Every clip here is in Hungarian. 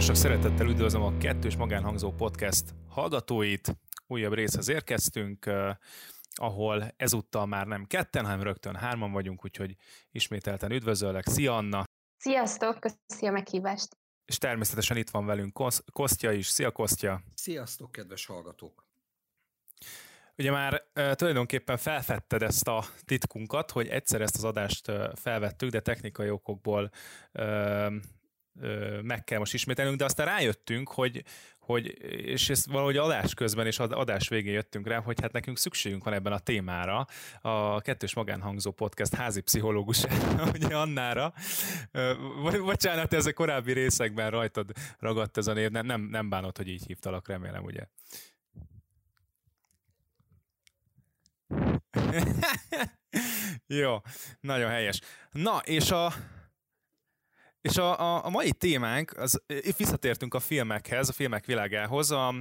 Nagyon sok szeretettel üdvözlöm a Kettős Magánhangzó Podcast hallgatóit. Újabb részhez érkeztünk, eh, ahol ezúttal már nem ketten, hanem rögtön hárman vagyunk, úgyhogy ismételten üdvözöllek. Szia Anna! Sziasztok, köszi a meghívást! És természetesen itt van velünk Kosz- Kostya is. Szia Kostya! Sziasztok, kedves hallgatók! Ugye már e, tulajdonképpen felfedted ezt a titkunkat, hogy egyszer ezt az adást e, felvettük, de technikai okokból e, meg kell most ismételnünk, de aztán rájöttünk, hogy, hogy és ezt valahogy adás közben és adás végén jöttünk rá, hogy hát nekünk szükségünk van ebben a témára, a Kettős Magánhangzó Podcast házi pszichológus, ugye Annára. Bocsánat, ez a korábbi részekben rajtad ragadt ez a név, nem, nem, nem bánod, hogy így hívtalak, remélem, ugye? Jó, nagyon helyes. Na, és a, és a, a, a mai témánk, az, visszatértünk a filmekhez, a filmek világához, a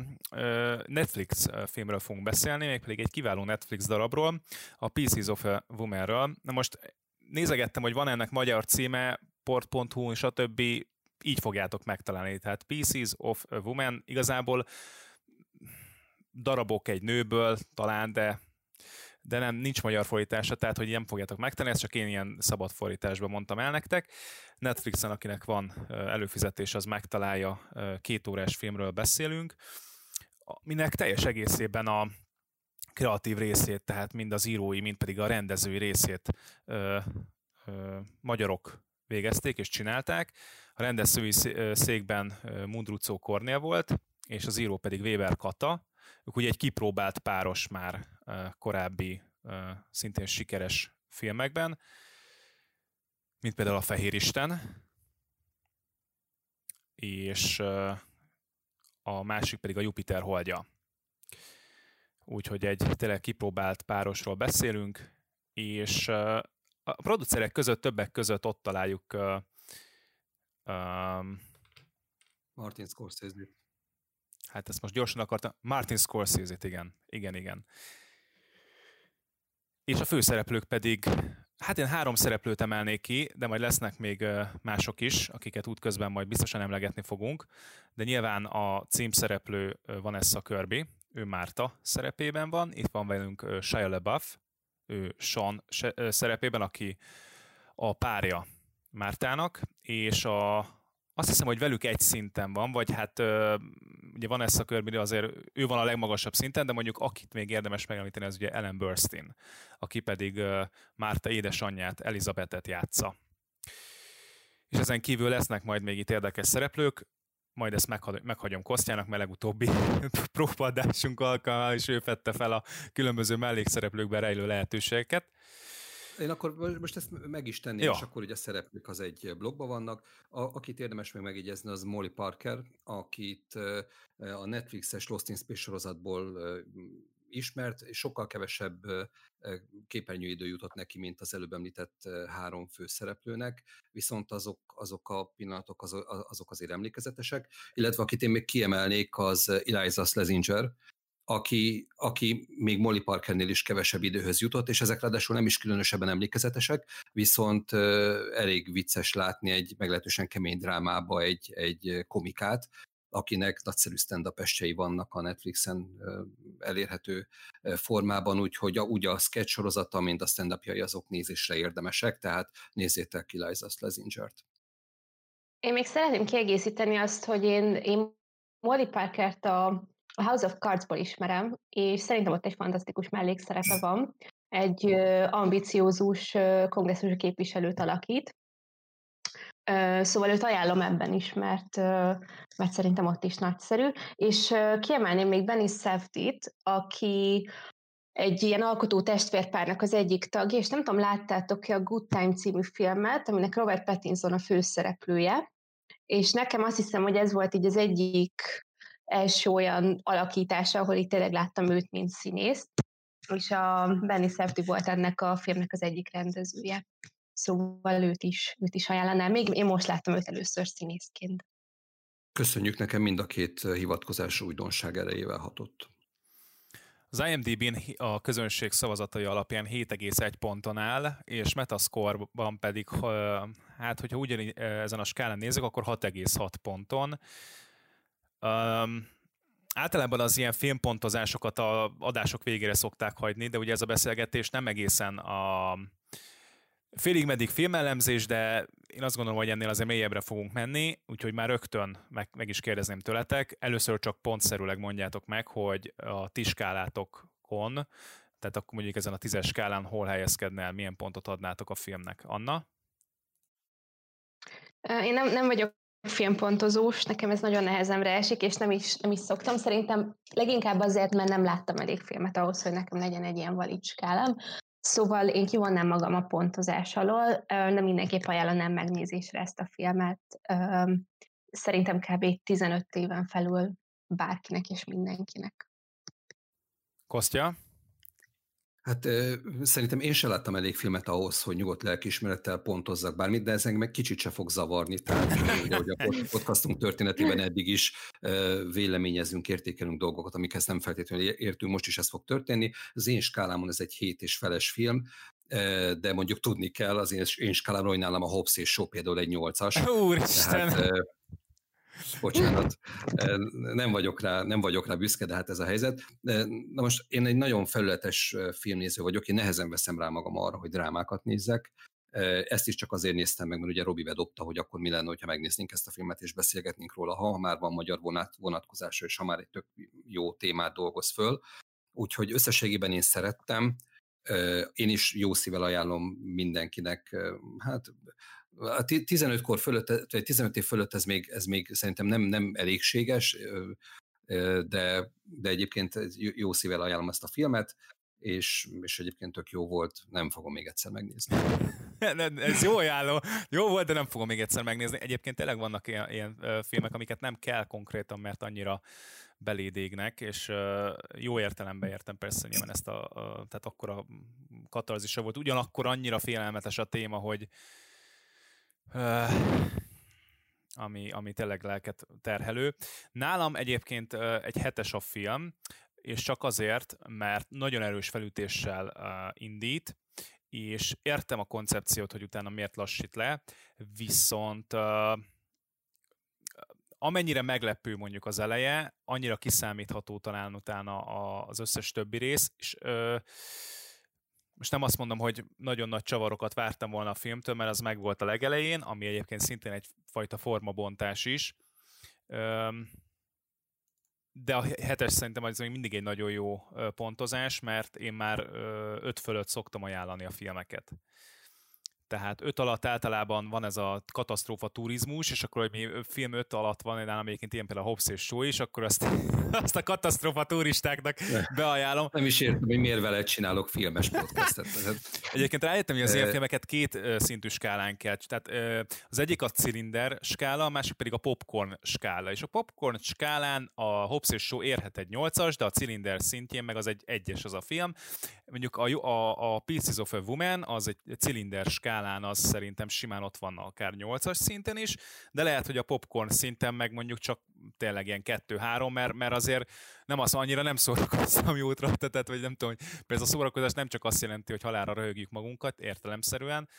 Netflix filmről fogunk beszélni, mégpedig egy kiváló Netflix darabról, a Pieces of a Woman-ről. Na most nézegettem, hogy van ennek magyar címe, port.hu, és a többi, így fogjátok megtalálni. Tehát Pieces of a Woman igazából darabok egy nőből talán, de de nem, nincs magyar fordítása, tehát hogy nem fogjátok megtenni, ezt csak én ilyen szabad fordításban mondtam el nektek. Netflixen, akinek van előfizetés, az megtalálja, két órás filmről beszélünk, minek teljes egészében a kreatív részét, tehát mind az írói, mind pedig a rendezői részét ö, ö, magyarok végezték és csinálták. A rendezői székben Mundrucó Kornél volt, és az író pedig Weber Kata, ők ugye egy kipróbált páros már korábbi szintén sikeres filmekben, mint például a Fehér Isten, és a másik pedig a Jupiter holdja. Úgyhogy egy tényleg kipróbált párosról beszélünk, és a producerek között többek között ott találjuk um, Martin Scorsese. Hát ezt most gyorsan akartam. Martin Scorsese-t, igen. Igen, igen. És a főszereplők pedig, hát én három szereplőt emelnék ki, de majd lesznek még mások is, akiket útközben majd biztosan emlegetni fogunk. De nyilván a címszereplő Vanessa Kirby, ő Márta szerepében van, itt van velünk Shia LaBeouf, ő Sean szerepében, aki a párja Mártának, és a, azt hiszem, hogy velük egy szinten van, vagy hát ugye van ezt a Kirby, azért ő van a legmagasabb szinten, de mondjuk akit még érdemes megemlíteni, az ugye Ellen Burstyn, aki pedig Márta édesanyját, Elizabethet játsza. És ezen kívül lesznek majd még itt érdekes szereplők, majd ezt meghagy, meghagyom Kosztjának, mert legutóbbi próbadásunk alkalmával, és ő fette fel a különböző mellékszereplőkben rejlő lehetőségeket. Én akkor most ezt meg is tenném, ja. és akkor ugye a szereplők az egy blogban vannak. A, akit érdemes még megjegyezni, az Molly Parker, akit a Netflixes Lost in Space sorozatból ismert, és sokkal kevesebb képernyőidő jutott neki, mint az előbb említett három főszereplőnek, viszont azok, azok a pillanatok azok, azért emlékezetesek, illetve akit én még kiemelnék, az Eliza Schlesinger, aki, aki még Molly Parkernél is kevesebb időhöz jutott, és ezek ráadásul nem is különösebben emlékezetesek, viszont elég vicces látni egy meglehetősen kemény drámába egy, egy komikát, akinek nagyszerű estjei vannak a Netflixen elérhető formában, úgyhogy úgy a sketch sorozata, mint a stand-upjai azok nézésre érdemesek, tehát nézzétek ki Liza Schlesinger-t. Én még szeretném kiegészíteni azt, hogy én, én Molly Parkert a a House of Cards-ból ismerem, és szerintem ott egy fantasztikus mellékszerepe van. Egy ambiciózus kongresszusi képviselőt alakít, Szóval őt ajánlom ebben is, mert, mert szerintem ott is nagyszerű. És kiemelném még Benny Safdit, aki egy ilyen alkotó testvérpárnak az egyik tagja, és nem tudom, láttátok-e a Good Time című filmet, aminek Robert Pattinson a főszereplője, és nekem azt hiszem, hogy ez volt így az egyik első olyan alakítása, ahol itt tényleg láttam őt, mint színészt, és a Benny Safdie volt ennek a filmnek az egyik rendezője. Szóval őt is, őt is ajánlanám. Még én most láttam őt először színészként. Köszönjük nekem mind a két hivatkozás újdonság erejével hatott. Az IMDb-n a közönség szavazatai alapján 7,1 ponton áll, és Metascore-ban pedig, hát hogyha ugyan ezen a skálán nézzük, akkor 6,6 ponton. Um, általában az ilyen filmpontozásokat a adások végére szokták hagyni, de ugye ez a beszélgetés nem egészen a félig meddig filmelemzés, de én azt gondolom, hogy ennél azért mélyebbre fogunk menni, úgyhogy már rögtön meg, meg is kérdezném tőletek. Először csak pontszerűleg mondjátok meg, hogy a ti skálátokon, tehát akkor mondjuk ezen a tízes skálán hol helyezkedne el, milyen pontot adnátok a filmnek. Anna? Én nem, nem vagyok filmpontozós, nekem ez nagyon nehezemre esik, és nem is, nem is szoktam. Szerintem leginkább azért, mert nem láttam elég filmet ahhoz, hogy nekem legyen egy ilyen valid skálám. Szóval én kivonnám magam a pontozás alól, nem mindenképp ajánlanám megnézésre ezt a filmet. Szerintem kb. 15 éven felül bárkinek és mindenkinek. Kostya? Hát szerintem én sem láttam elég filmet ahhoz, hogy nyugodt lelkiismerettel pontozzak bármit, de ez engem kicsit se fog zavarni. Tehát, hogy a podcastunk történetében eddig is véleményezünk, értékelünk dolgokat, amikhez nem feltétlenül értünk, most is ez fog történni. Az én skálámon ez egy hét és feles film, de mondjuk tudni kell, az én, én skálámon, hogy nálam a Hobbs és Shaw például egy nyolcas. Úristen! Tehát, bocsánat, nem vagyok, rá, nem vagyok rá büszke, de hát ez a helyzet. Na most én egy nagyon felületes filmnéző vagyok, én nehezen veszem rá magam arra, hogy drámákat nézzek. Ezt is csak azért néztem meg, mert ugye Robi bedobta, hogy akkor mi lenne, ha megnéznénk ezt a filmet és beszélgetnénk róla, ha már van magyar vonat, vonatkozása, és ha már egy tök jó témát dolgoz föl. Úgyhogy összességében én szerettem, én is jó szívvel ajánlom mindenkinek, hát a 15-kor fölött, vagy 15 év fölött ez még, ez még szerintem nem, nem elégséges, de, de egyébként jó szívvel ajánlom ezt a filmet, és, és egyébként tök jó volt, nem fogom még egyszer megnézni. ez jó ajánló, jó volt, de nem fogom még egyszer megnézni. Egyébként tényleg vannak ilyen, ilyen filmek, amiket nem kell konkrétan, mert annyira belédégnek, és jó értelemben értem persze nyilván ezt a, a tehát akkor a katarzisa volt. Ugyanakkor annyira félelmetes a téma, hogy, ami, ami tényleg lelket terhelő. Nálam egyébként egy hetes a film, és csak azért, mert nagyon erős felütéssel indít, és értem a koncepciót, hogy utána miért lassít le, viszont amennyire meglepő mondjuk az eleje, annyira kiszámítható talán utána az összes többi rész, és uh, most nem azt mondom, hogy nagyon nagy csavarokat vártam volna a filmtől, mert az meg volt a legelején, ami egyébként szintén egyfajta formabontás is. De a hetes szerintem az még mindig egy nagyon jó pontozás, mert én már öt fölött szoktam ajánlani a filmeket tehát öt alatt általában van ez a katasztrófa turizmus, és akkor, hogy mi film öt alatt van, nálam egyébként ilyen például a Hobbs és Show is, akkor azt, azt a katasztrófa turistáknak beajánlom. Nem is értem, hogy miért vele csinálok filmes podcastet. Egyébként rájöttem, hogy az ilyen filmeket két szintű skálán kell. Tehát az egyik a cilinder skála, a másik pedig a popcorn skála. És a popcorn skálán a Hobbs és Show érhet egy nyolcas, de a cilinder szintjén meg az egy egyes az a film. Mondjuk a, a, a Pieces of a Woman az egy cilinder skálán skálán az szerintem simán ott van akár 8-as szinten is, de lehet, hogy a popcorn szinten meg mondjuk csak tényleg ilyen 2-3, mert, mert azért nem az annyira nem szórakoztam jótra, tehát vagy nem tudom, hogy ez a szórakozás nem csak azt jelenti, hogy halára röhögjük magunkat értelemszerűen,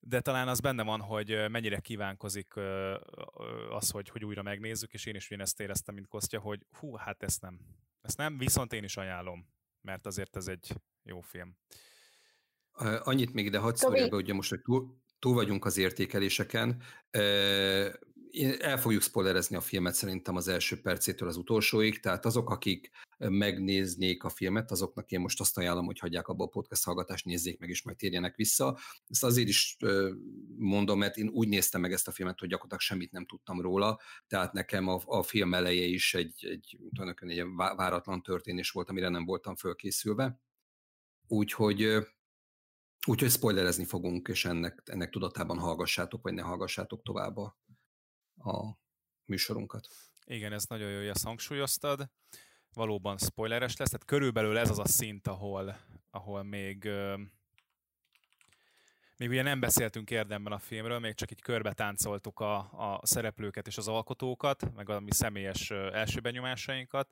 de talán az benne van, hogy mennyire kívánkozik az, hogy, hogy újra megnézzük, és én is ugyanezt éreztem, mint Kostya, hogy hú, hát ezt nem. Ezt nem, viszont én is ajánlom, mert azért ez egy jó film. Annyit még ide hadd szóljak be, hogy most, hogy túl, túl vagyunk az értékeléseken, el fogjuk spoilerezni a filmet szerintem az első percétől az utolsóig, tehát azok, akik megnéznék a filmet, azoknak én most azt ajánlom, hogy hagyják abba a podcast hallgatást, nézzék meg, és majd térjenek vissza. Ezt azért is mondom, mert én úgy néztem meg ezt a filmet, hogy gyakorlatilag semmit nem tudtam róla, tehát nekem a, a film eleje is egy, egy, egy váratlan történés volt, amire nem voltam fölkészülve. Úgyhogy Úgyhogy spoilerezni fogunk, és ennek, ennek tudatában hallgassátok, vagy ne hallgassátok tovább a, a műsorunkat. Igen, ez nagyon jó, hogy ezt hangsúlyoztad. Valóban spoileres lesz, tehát körülbelül ez az a szint, ahol, ahol még még ugye nem beszéltünk érdemben a filmről, még csak így körbe táncoltuk a, a szereplőket és az alkotókat, meg a mi személyes első benyomásainkat,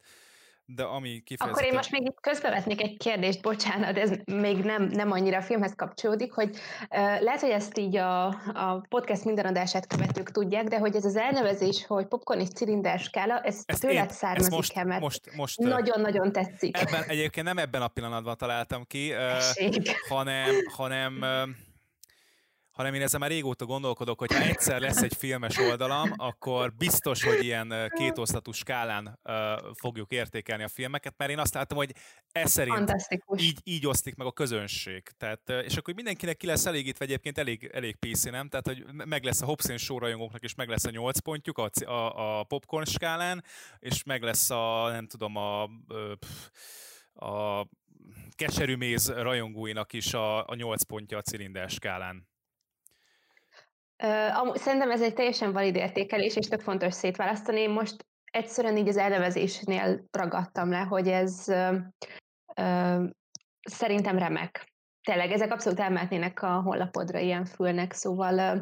de ami kifejezetten... Akkor én most még itt közbevetnék egy kérdést, bocsánat, ez még nem, nem annyira a filmhez kapcsolódik, hogy uh, lehet, hogy ezt így a, a podcast minden adását követők tudják, de hogy ez az elnevezés, hogy popcorn és cilinder skála, ez ezt tőled én, származik most, mert most, most, nagyon-nagyon tetszik. Ebben, egyébként nem ebben a pillanatban találtam ki, uh, hanem, hanem uh, hanem én ezzel már régóta gondolkodok, hogy ha egyszer lesz egy filmes oldalam, akkor biztos, hogy ilyen kétosztatú skálán uh, fogjuk értékelni a filmeket, mert én azt láttam, hogy ez szerint így, így osztik meg a közönség. Tehát, és akkor mindenkinek ki lesz elégítve egyébként elég, elég PC, nem? Tehát, hogy meg lesz a Hobson show rajongóknak, és meg lesz a 8 pontjuk a, a, a popcorn skálán, és meg lesz a, nem tudom, a, a keserű méz rajongóinak is a, a 8 pontja a cilinder skálán. Szerintem ez egy teljesen valid értékelés, és tök fontos szétválasztani. Én most egyszerűen így az elnevezésnél ragadtam le, hogy ez ö, ö, szerintem remek. Tényleg, ezek abszolút elmehetnének a honlapodra ilyen fülnek, szóval ö,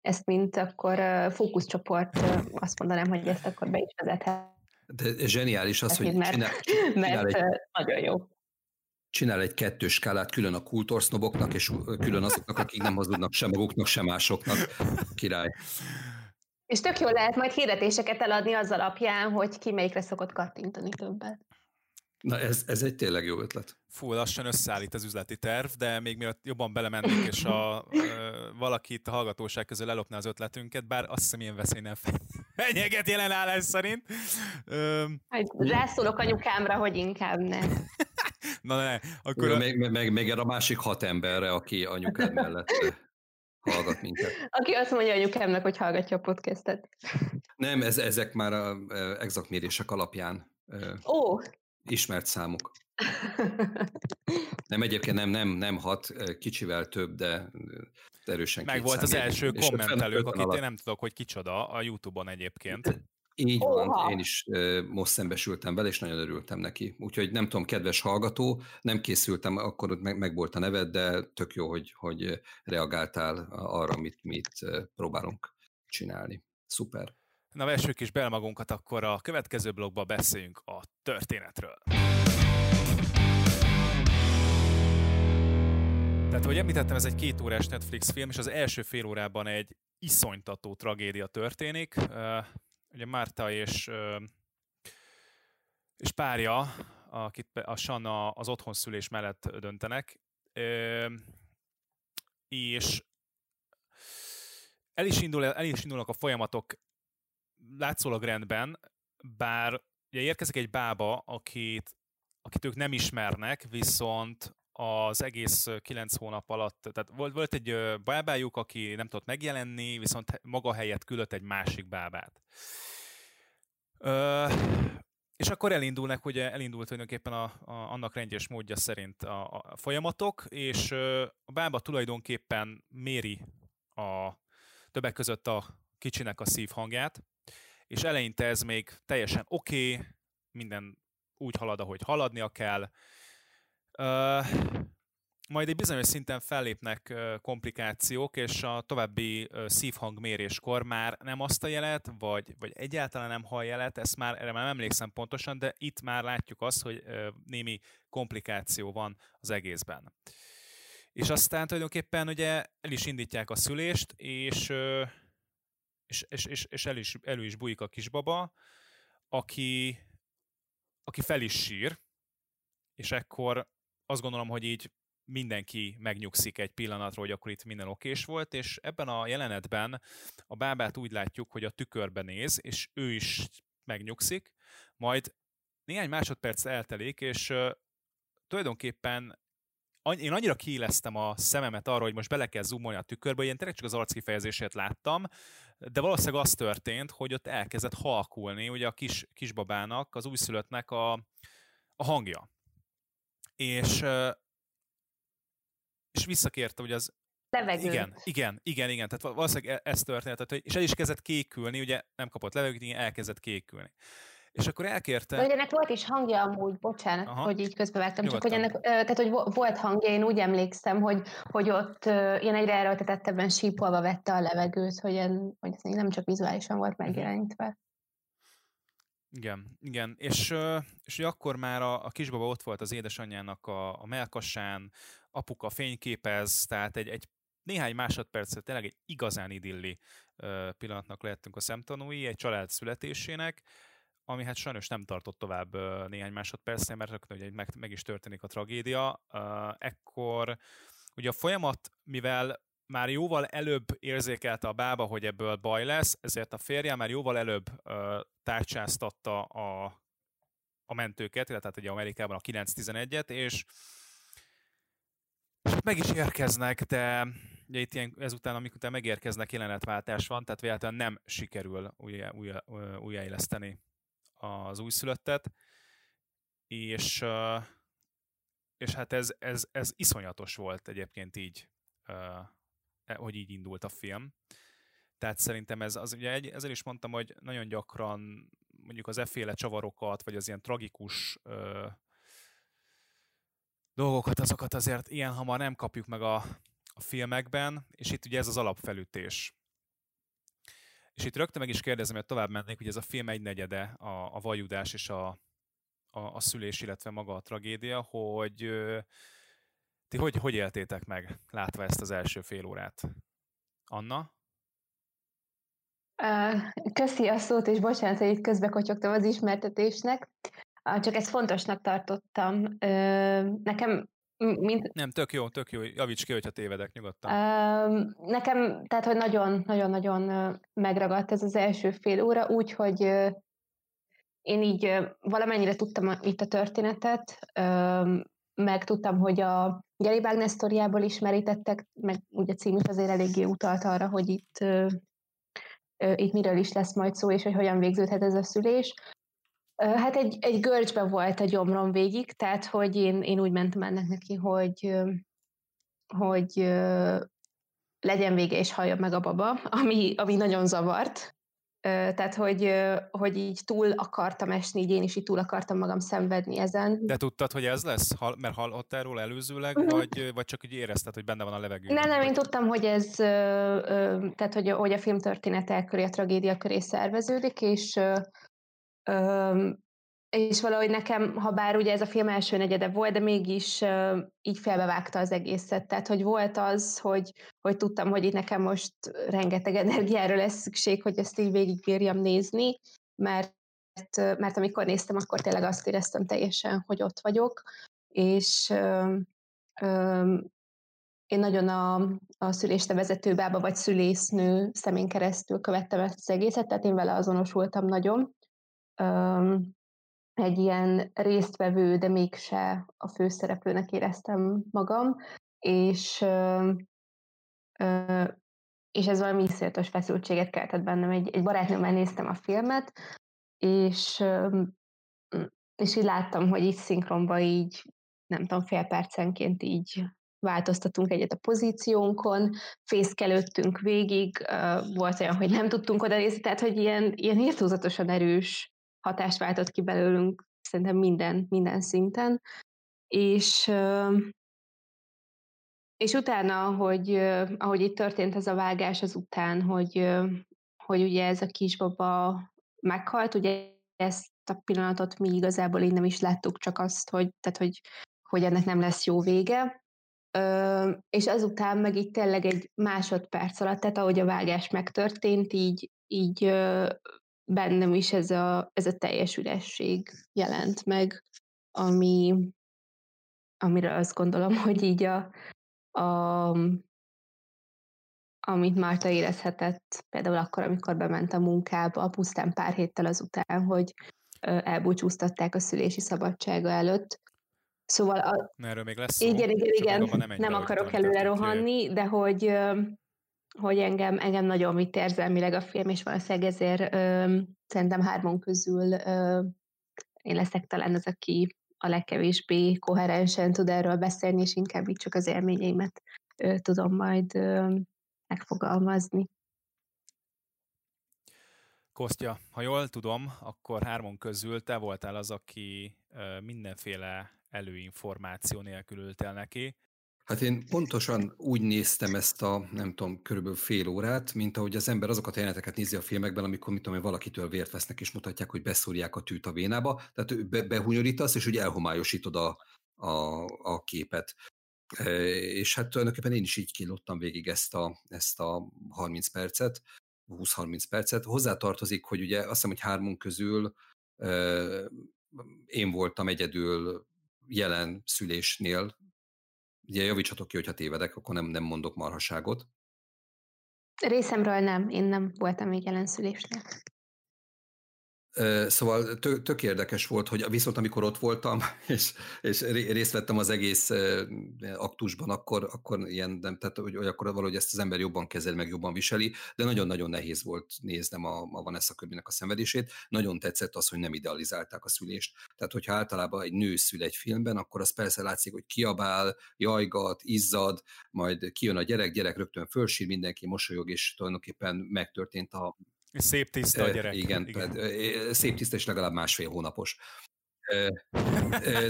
ezt mint akkor ö, fókuszcsoport, ö, azt mondanám, hogy ezt akkor be is vezethet. De zseniális az, hogy mert, csinál, csinál mert egy... nagyon jó csinál egy kettős skálát külön a kultorsznoboknak, és külön azoknak, akik nem hazudnak sem maguknak, sem másoknak. Király. És tök jól lehet majd hirdetéseket eladni az alapján, hogy ki melyikre szokott kattintani többet. Na ez, ez egy tényleg jó ötlet. Fú, lassan összeállít az üzleti terv, de még mielőtt jobban belemennénk, és a, ö, valaki itt a hallgatóság közül elopná az ötletünket, bár azt hiszem ilyen veszély nem fenyeget jelen állás szerint. Ö, hát, rászólok anyukámra, hogy inkább ne. Na ne, akkor... A... Meg, meg, meg a másik hat emberre, aki anyukád mellett hallgat minket. Aki azt mondja anyukámnak, hogy hallgatja a podcastet. Nem, ez, ezek már a exakt mérések alapján. Ó, ismert számok. Nem, egyébként nem, nem, nem hat, kicsivel több, de erősen Meg volt az első kommentelők, akit én nem tudok, hogy kicsoda a Youtube-on egyébként. Így van, Oha. én is most szembesültem vele, és nagyon örültem neki. Úgyhogy nem tudom, kedves hallgató, nem készültem, akkor meg, meg volt a neved, de tök jó, hogy, hogy reagáltál arra, amit mi itt próbálunk csinálni. Szuper. Na vessük is bele magunkat, akkor a következő blogban beszéljünk a történetről. Tehát, ahogy említettem, ez egy két órás Netflix film, és az első fél órában egy iszonytató tragédia történik. Ugye Márta és, és párja, akit a Sanna az otthonszülés mellett döntenek, és el is, indul, el is indulnak a folyamatok látszólag rendben, bár ugye érkezik egy bába, akit, akit ők nem ismernek, viszont az egész kilenc hónap alatt, tehát volt, volt egy bábájuk, aki nem tudott megjelenni, viszont maga helyett küldött egy másik bábát. Ö, és akkor elindulnak, ugye elindult tulajdonképpen a, a, annak rendjes módja szerint a, a folyamatok, és a bába tulajdonképpen méri a többek között a kicsinek a szívhangját, és eleinte ez még teljesen oké, okay, minden úgy halad, ahogy haladnia kell. Majd egy bizonyos szinten fellépnek komplikációk, és a további szívhangméréskor már nem azt a jelet, vagy, vagy egyáltalán nem hall jelet, ezt már, erre már nem emlékszem pontosan, de itt már látjuk azt, hogy némi komplikáció van az egészben. És aztán tulajdonképpen ugye el is indítják a szülést, és és, és, és, és el is, elő is bújik a kisbaba, aki, aki fel is sír, és ekkor azt gondolom, hogy így mindenki megnyugszik egy pillanatra, hogy akkor itt minden okés volt, és ebben a jelenetben a bábát úgy látjuk, hogy a tükörbe néz, és ő is megnyugszik, majd néhány másodperc eltelik, és uh, tulajdonképpen én annyira kiéleztem a szememet arra, hogy most bele kell zoomolni a tükörbe, hogy én tényleg csak az arckifejezését láttam, de valószínűleg az történt, hogy ott elkezdett halkulni ugye a kis, kisbabának, az újszülöttnek a, a hangja. És, és visszakérte, hogy az Levegő. Igen, igen, igen, igen. Tehát valószínűleg e, ez történt, tehát, és el is kezdett kékülni, ugye nem kapott levegőt, igen, elkezdett kékülni. És akkor elkérte... De hogy ennek volt is hangja amúgy, bocsánat, Aha. hogy így közbevettem, csak hogy ennek, tehát hogy volt hangja, én úgy emlékszem, hogy, hogy ott ilyen egyre erőltetettebben sípolva vette a levegőt, hogy, en, hogy ez nem csak vizuálisan volt mhm. megjelenítve. Igen, igen. És, és akkor már a, a kisbaba ott volt az édesanyjának a, a melkasán, apuka fényképez, tehát egy, egy néhány másodpercet tényleg egy igazán idilli pillanatnak lehettünk a szemtanúi, egy család születésének, ami hát sajnos nem tartott tovább néhány másodpercnél, mert rögtön ugye meg, meg is történik a tragédia. Ekkor ugye a folyamat, mivel már jóval előbb érzékelte a bába, hogy ebből baj lesz, ezért a férje már jóval előbb uh, tárcsáztatta a, a mentőket, tehát ugye Amerikában a 9-11-et, és, és meg is érkeznek, de ugye itt ilyen, ezután, amikor megérkeznek, jelenetváltás van, tehát véletlenül nem sikerül újra, újra, újjáéleszteni az újszülöttet, és, és hát ez, ez, ez iszonyatos volt egyébként így hogy így indult a film. Tehát szerintem ez, az ugye egy, ezzel is mondtam, hogy nagyon gyakran mondjuk az efféle csavarokat, vagy az ilyen tragikus ö, dolgokat, azokat azért ilyen hamar nem kapjuk meg a, a filmekben, és itt ugye ez az alapfelütés. És itt rögtön meg is kérdezem, hogy tovább mennék, hogy ez a film egy negyede, a, a vajudás és a, a, a szülés, illetve maga a tragédia, hogy ö, ti hogy, hogy éltétek meg, látva ezt az első fél órát? Anna? Köszi a szót, és bocsánat, hogy itt közbe az ismertetésnek. Csak ezt fontosnak tartottam. Nekem mint... Nem, tök jó, tök jó. Javíts ki, hogyha tévedek nyugodtan. Nekem, tehát, hogy nagyon-nagyon-nagyon megragadt ez az első fél óra, úgyhogy én így valamennyire tudtam itt a történetet, meg tudtam, hogy a Gary Wagner sztoriából ismerítettek, meg ugye cím is azért eléggé utalt arra, hogy itt, itt miről is lesz majd szó, és hogy hogyan végződhet ez a szülés. Hát egy, egy görcsbe volt a gyomrom végig, tehát hogy én, én úgy mentem ennek neki, hogy, hogy legyen vége és halljon meg a baba, ami, ami nagyon zavart, tehát, hogy, hogy így túl akartam esni, így én is így túl akartam magam szenvedni ezen. De tudtad, hogy ez lesz? Mert hallottál róla előzőleg, uh-huh. vagy, vagy csak úgy érezted, hogy benne van a levegőben? Nem, nem, én tudtam, hogy ez, tehát, hogy, hogy a film története köré, a tragédia köré szerveződik, és és valahogy nekem, ha bár ugye ez a film első negyede volt, de mégis uh, így felbevágta az egészet. Tehát, hogy volt az, hogy, hogy tudtam, hogy itt nekem most rengeteg energiára lesz szükség, hogy ezt így végigbírjam nézni, mert, mert amikor néztem, akkor tényleg azt éreztem teljesen, hogy ott vagyok, és uh, uh, én nagyon a, a szülésnevezető bába vagy szülésznő szemén keresztül követtem ezt az egészet, tehát én vele azonosultam nagyon. Um, egy ilyen résztvevő, de mégse a főszereplőnek éreztem magam, és, és ez valami iszonyatos feszültséget keltett bennem. Egy, egy barátnőmmel néztem a filmet, és, és így láttam, hogy így szinkronba így, nem tudom, fél percenként így változtatunk egyet a pozíciónkon, fészkelődtünk végig, volt olyan, hogy nem tudtunk oda nézni, tehát hogy ilyen, ilyen írtózatosan erős hatást váltott ki belőlünk szerintem minden, minden szinten. És, és utána, hogy ahogy itt történt ez a vágás az után, hogy, hogy ugye ez a kisbaba meghalt, ugye ezt a pillanatot mi igazából így nem is láttuk, csak azt, hogy, tehát, hogy, hogy ennek nem lesz jó vége. Ö, és azután meg itt tényleg egy másodperc alatt, tehát ahogy a vágás megtörtént, így, így bennem is ez a, ez a teljes üresség jelent meg, ami, amire azt gondolom, hogy így a, a amit Márta érezhetett például akkor, amikor bement a munkába, pusztán pár héttel azután, hogy elbúcsúztatták a szülési szabadsága előtt. Szóval... A... Erről még lesz szó. Igen, igen, igen. Nem, nem akarok előre rohanni, de hogy hogy engem, engem nagyon vitt érzelmileg a film, és valószínűleg ezért ö, szerintem hármon közül ö, én leszek talán az, aki a legkevésbé koherensen tud erről beszélni, és inkább így csak az élményeimet ö, tudom majd ö, megfogalmazni. Kostya, ha jól tudom, akkor hármon közül te voltál az, aki mindenféle előinformáció nélkül ült el neki, Hát én pontosan úgy néztem ezt a, nem tudom, körülbelül fél órát, mint ahogy az ember azokat a jeleneteket nézi a filmekben, amikor, mit tudom, valakitől vért vesznek, és mutatják, hogy beszúrják a tűt a vénába, tehát be, behunyorítasz, és úgy elhomályosítod a, a, a képet. E, és hát tulajdonképpen én is így kilottam végig ezt a, ezt a 30 percet, 20-30 percet. Hozzá tartozik, hogy ugye azt hiszem, hogy hármunk közül e, én voltam egyedül jelen szülésnél, ugye javítsatok ki, hogyha tévedek, akkor nem, nem mondok marhaságot. Részemről nem, én nem voltam még jelen szülésnél. Szóval tök, tök érdekes volt, hogy viszont amikor ott voltam, és, és részt vettem az egész aktusban, akkor, akkor ilyen, nem, tehát hogy, akkor valahogy ezt az ember jobban kezel, meg jobban viseli, de nagyon-nagyon nehéz volt néznem a, a Vanessa Köbinek a szenvedését. Nagyon tetszett az, hogy nem idealizálták a szülést. Tehát, hogyha általában egy nő szül egy filmben, akkor az persze látszik, hogy kiabál, jajgat, izzad, majd kijön a gyerek, gyerek rögtön fölsír, mindenki mosolyog, és tulajdonképpen megtörtént a Szép tiszta a gyerek. Igen, igen. szép tiszta és legalább másfél hónapos.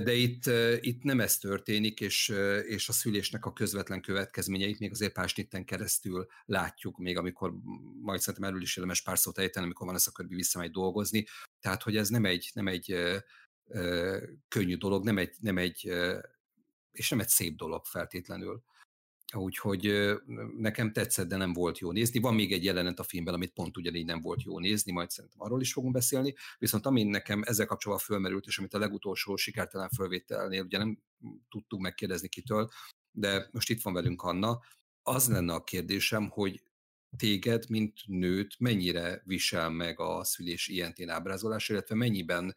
De itt, itt nem ez történik, és, és a szülésnek a közvetlen következményeit még azért pásnitten keresztül látjuk, még amikor majd szerintem erről is érdemes pár szót ejteni, amikor van ez a körbi visszamegy dolgozni. Tehát, hogy ez nem egy, nem egy könnyű dolog, nem egy, nem egy, és nem egy szép dolog feltétlenül. Úgyhogy nekem tetszett, de nem volt jó nézni. Van még egy jelenet a filmben, amit pont ugyanígy nem volt jó nézni, majd szerintem arról is fogunk beszélni. Viszont ami nekem ezzel kapcsolatban fölmerült, és amit a legutolsó sikertelen fölvételnél ugye nem tudtuk megkérdezni kitől, de most itt van velünk Anna, az lenne a kérdésem, hogy téged, mint nőt mennyire visel meg a szülés ilyen ábrázolás, illetve mennyiben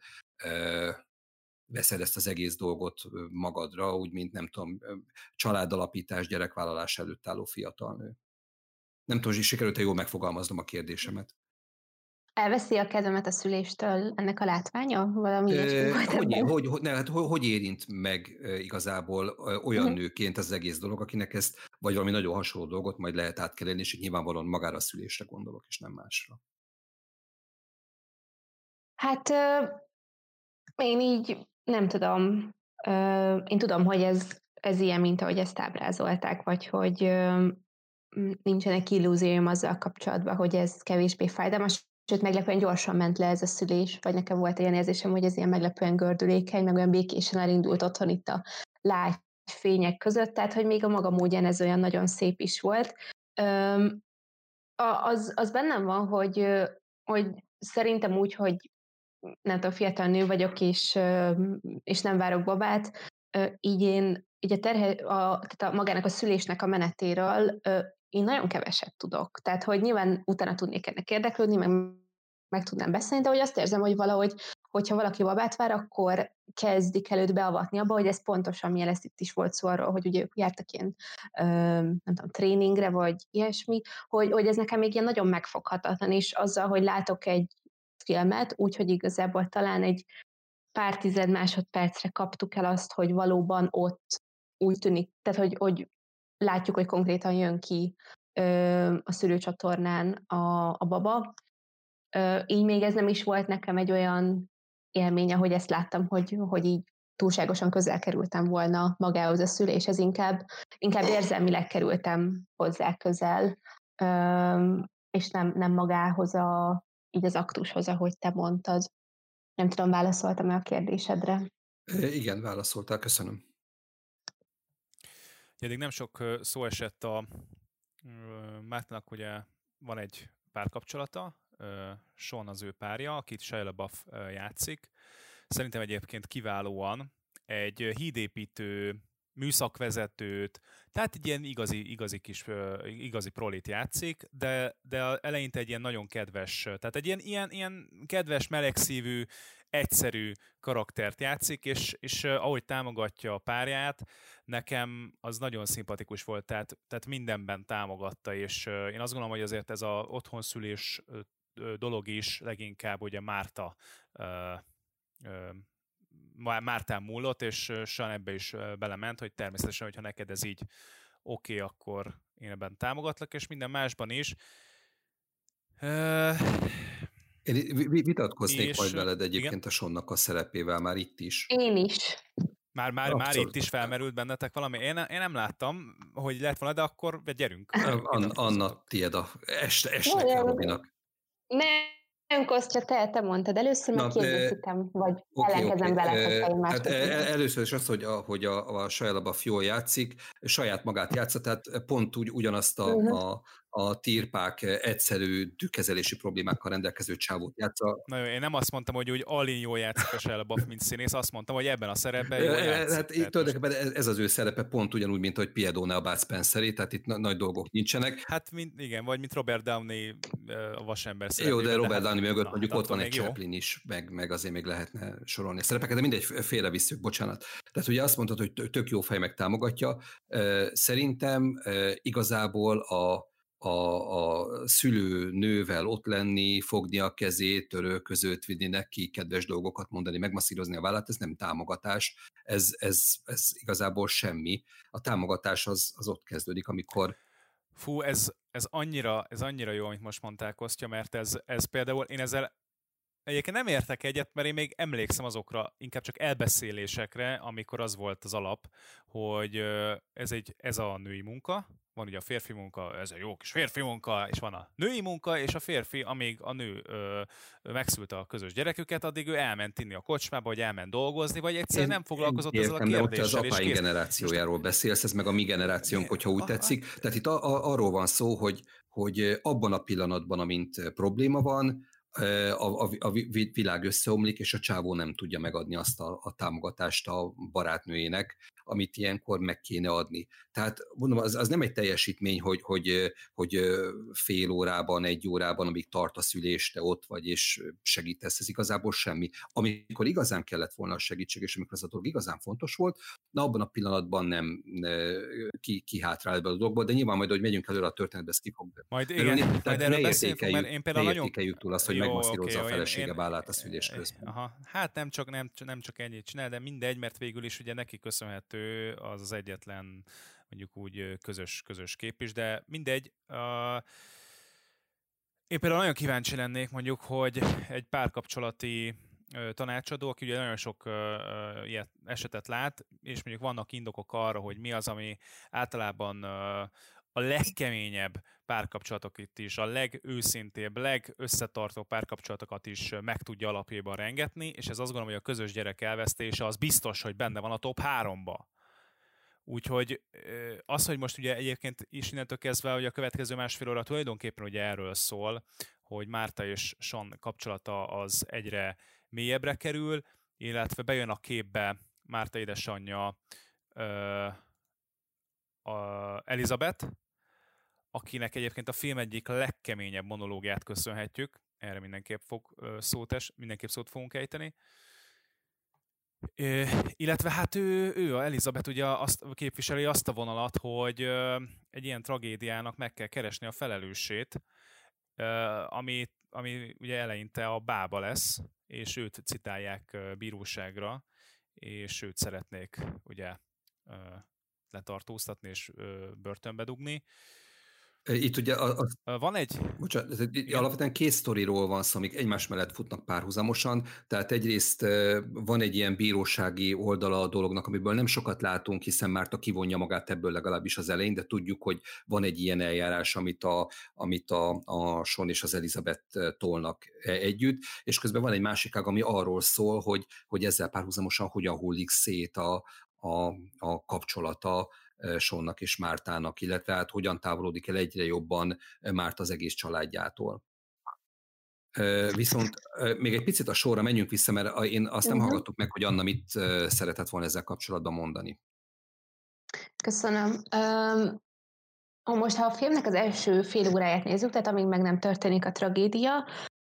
veszed ezt az egész dolgot magadra, úgy, mint nem tudom, családalapítás, gyerekvállalás előtt álló fiatal nő. Nem tudom, hogy sikerült-e jól megfogalmaznom a kérdésemet. Elveszi a kezemet a szüléstől ennek a látványa? Valami e, hogy, hogy, hogy, ne, hát, hogy, hogy érint meg igazából olyan uh-huh. nőként az egész dolog, akinek ezt, vagy valami nagyon hasonló dolgot majd lehet átkelni, és itt nyilvánvalóan magára a szülésre gondolok, és nem másra. Hát én így nem tudom. Én tudom, hogy ez, ez ilyen, mint ahogy ezt ábrázolták, vagy hogy nincsenek illúzióm azzal kapcsolatban, hogy ez kevésbé fájdalmas, sőt meglepően gyorsan ment le ez a szülés, vagy nekem volt olyan érzésem, hogy ez ilyen meglepően gördülékeny, meg olyan békésen elindult otthon itt a lágy fények között, tehát hogy még a maga módján ez olyan nagyon szép is volt. Az, az bennem van, hogy, hogy szerintem úgy, hogy nem tudom, fiatal nő vagyok, és, és nem várok babát, így én így a, terhe, a, tehát a magának a szülésnek a menetéről én nagyon keveset tudok. Tehát, hogy nyilván utána tudnék ennek érdeklődni, meg meg tudnám beszélni, de hogy azt érzem, hogy valahogy, hogyha valaki babát vár, akkor kezdik előtt beavatni abba, hogy ez pontosan milyen lesz itt is volt szó arról, hogy ugye ők jártak ilyen, nem tudom, tréningre, vagy ilyesmi, hogy, hogy ez nekem még ilyen nagyon megfoghatatlan, és azzal, hogy látok egy filmet, úgyhogy igazából talán egy pár tized másodpercre kaptuk el azt, hogy valóban ott úgy tűnik, tehát hogy, hogy látjuk, hogy konkrétan jön ki ö, a szülőcsatornán a, a baba. Ö, így még ez nem is volt nekem egy olyan élménye, hogy ezt láttam, hogy, hogy így túlságosan közel kerültem volna magához a szüléshez, inkább, inkább érzelmileg kerültem hozzá közel, ö, és nem, nem magához a, így az aktushoz, ahogy te mondtad. Nem tudom, válaszoltam-e a kérdésedre? Igen, válaszoltál, köszönöm. Eddig nem sok szó esett a Mártnak, ugye van egy párkapcsolata, Sean az ő párja, akit Shia LaBeouf játszik. Szerintem egyébként kiválóan egy hídépítő műszakvezetőt, tehát egy ilyen igazi, igazi kis, igazi prolit játszik, de, de eleinte egy ilyen nagyon kedves, tehát egy ilyen, ilyen, ilyen kedves, melegszívű, egyszerű karaktert játszik, és, és ahogy támogatja a párját, nekem az nagyon szimpatikus volt, tehát, tehát mindenben támogatta, és én azt gondolom, hogy azért ez a otthonszülés dolog is leginkább ugye Márta Mártán múlott, és Sean ebbe is belement, hogy természetesen, hogyha neked ez így oké, okay, akkor én ebben támogatlak, és minden másban is. Én vitatkoznék és, majd veled egyébként igen? a Sonnak a szerepével már itt is. Én is. Már, már, már itt is felmerült bennetek valami. Én, én nem láttam, hogy lett volna, de akkor gyerünk. Anna, Anna tiéd a est, est neki a Robinak. Nem, Kostya, te, te mondtad először, meg kiegészítem, vagy okay, ellenkezem okay. vele, hát Először is az, hogy a, hogy a, a Sajlaba Fió játszik, saját magát játsza, tehát pont úgy ugyanazt a, uh-huh. a, a tírpák egyszerű tükkezelési problémákkal rendelkező csávót játsza. Na jó, én nem azt mondtam, hogy úgy Alin jól játszik a Shia mint színész, azt mondtam, hogy ebben a szerepben jól játszik. Hát itt tulajdonképpen ez az ő szerepe pont ugyanúgy, mint hogy Piedone a Bud spencer tehát itt nagy dolgok nincsenek. Hát mint, igen, vagy mint Robert Downey a vasember szerepében. Jó, de Robert hát, Downey mögött na, mondjuk hát ott van egy Chaplin is, meg, meg azért még lehetne sorolni a szerepeket, de mindegy, félrevisszük, bocsánat. Tehát ugye azt mondtad, hogy tök jó fej meg támogatja. Szerintem igazából a a, a szülő nővel ott lenni, fogni a kezét, törölközőt vinni neki, kedves dolgokat mondani, megmasszírozni a vállát, ez nem támogatás, ez, ez, ez igazából semmi. A támogatás az, az ott kezdődik, amikor Fú, ez, ez, annyira, ez annyira jó, amit most mondtál, Kostya, mert ez, ez például, én ezzel Egyébként nem értek egyet, mert én még emlékszem azokra, inkább csak elbeszélésekre, amikor az volt az alap, hogy ez, egy, ez a női munka, van ugye a férfi munka, ez a jó kis férfi munka, és van a női munka, és a férfi, amíg a nő ö, megszülte a közös gyereküket, addig ő elment inni a kocsmába, vagy elment dolgozni, vagy egyszerűen nem foglalkozott ezzel a kérdéssel. De az apáink generációjáról beszélsz, ez meg a mi generációnk, hogyha úgy tetszik. Tehát itt a, a, arról van szó, hogy, hogy abban a pillanatban, amint probléma van, a, a, a világ összeomlik, és a csávó nem tudja megadni azt a, a támogatást a barátnőjének, amit ilyenkor meg kéne adni. Tehát mondom, az, az nem egy teljesítmény, hogy, hogy, hogy fél órában, egy órában, amíg tart a szülés, te ott vagy, és segítesz, ez igazából semmi. Amikor igazán kellett volna a segítség, és amikor az a dolog igazán fontos volt, na abban a pillanatban nem ki, ki hátrál ebből a dologból, de nyilván majd, hogy megyünk előre a történetbe, ez ki fog Majd igen, majd erről beszéljünk, mert én például nagyon... túl azt, hogy megmasszírozza okay, a felesége én, vállát a szülés közben. Aha. Hát nem csak, nem, nem csak ennyit csinál, de mindegy, mert végül is ugye neki köszönhető az az egyetlen mondjuk úgy közös, közös kép is, de mindegy. Uh, én például nagyon kíváncsi lennék mondjuk, hogy egy párkapcsolati tanácsadó, aki ugye nagyon sok ilyet esetet lát, és mondjuk vannak indokok arra, hogy mi az, ami általában a legkeményebb párkapcsolatokat is, a legőszintébb, legösszetartó párkapcsolatokat is meg tudja alapjában rengetni, és ez azt gondolom, hogy a közös gyerek elvesztése az biztos, hogy benne van a top 3-ba. Úgyhogy az, hogy most ugye egyébként is innentől kezdve, hogy a következő másfél óra tulajdonképpen ugye erről szól, hogy Márta és Sean kapcsolata az egyre mélyebbre kerül, illetve bejön a képbe Márta édesanyja a Elizabeth, akinek egyébként a film egyik legkeményebb monológiát köszönhetjük, erre mindenképp, fog szót es, mindenképp szót fogunk ejteni. Illetve hát ő, ő a Elizabeth ugye azt képviseli azt a vonalat, hogy egy ilyen tragédiának meg kell keresni a felelősét, ami, ami ugye eleinte a bába lesz, és őt citálják bíróságra, és őt szeretnék ugye letartóztatni és börtönbe dugni. Itt ugye a, a, van egy... Bocsánat, igen. alapvetően két sztoriról van szó, amik egymás mellett futnak párhuzamosan, tehát egyrészt van egy ilyen bírósági oldala a dolognak, amiből nem sokat látunk, hiszen már a kivonja magát ebből legalábbis az elején, de tudjuk, hogy van egy ilyen eljárás, amit a, amit a, a Son és az Elizabeth tolnak e, együtt, és közben van egy másik ág, ami arról szól, hogy, hogy ezzel párhuzamosan hogyan hullik szét a, a, a kapcsolata Sonnak és Mártának, illetve hát hogyan távolodik el egyre jobban Márta az egész családjától. Viszont még egy picit a sorra menjünk vissza, mert én azt nem uh-huh. hallgattuk meg, hogy Anna mit szeretett volna ezzel kapcsolatban mondani. Köszönöm. Um, most, ha a filmnek az első fél óráját nézzük, tehát amíg meg nem történik a tragédia,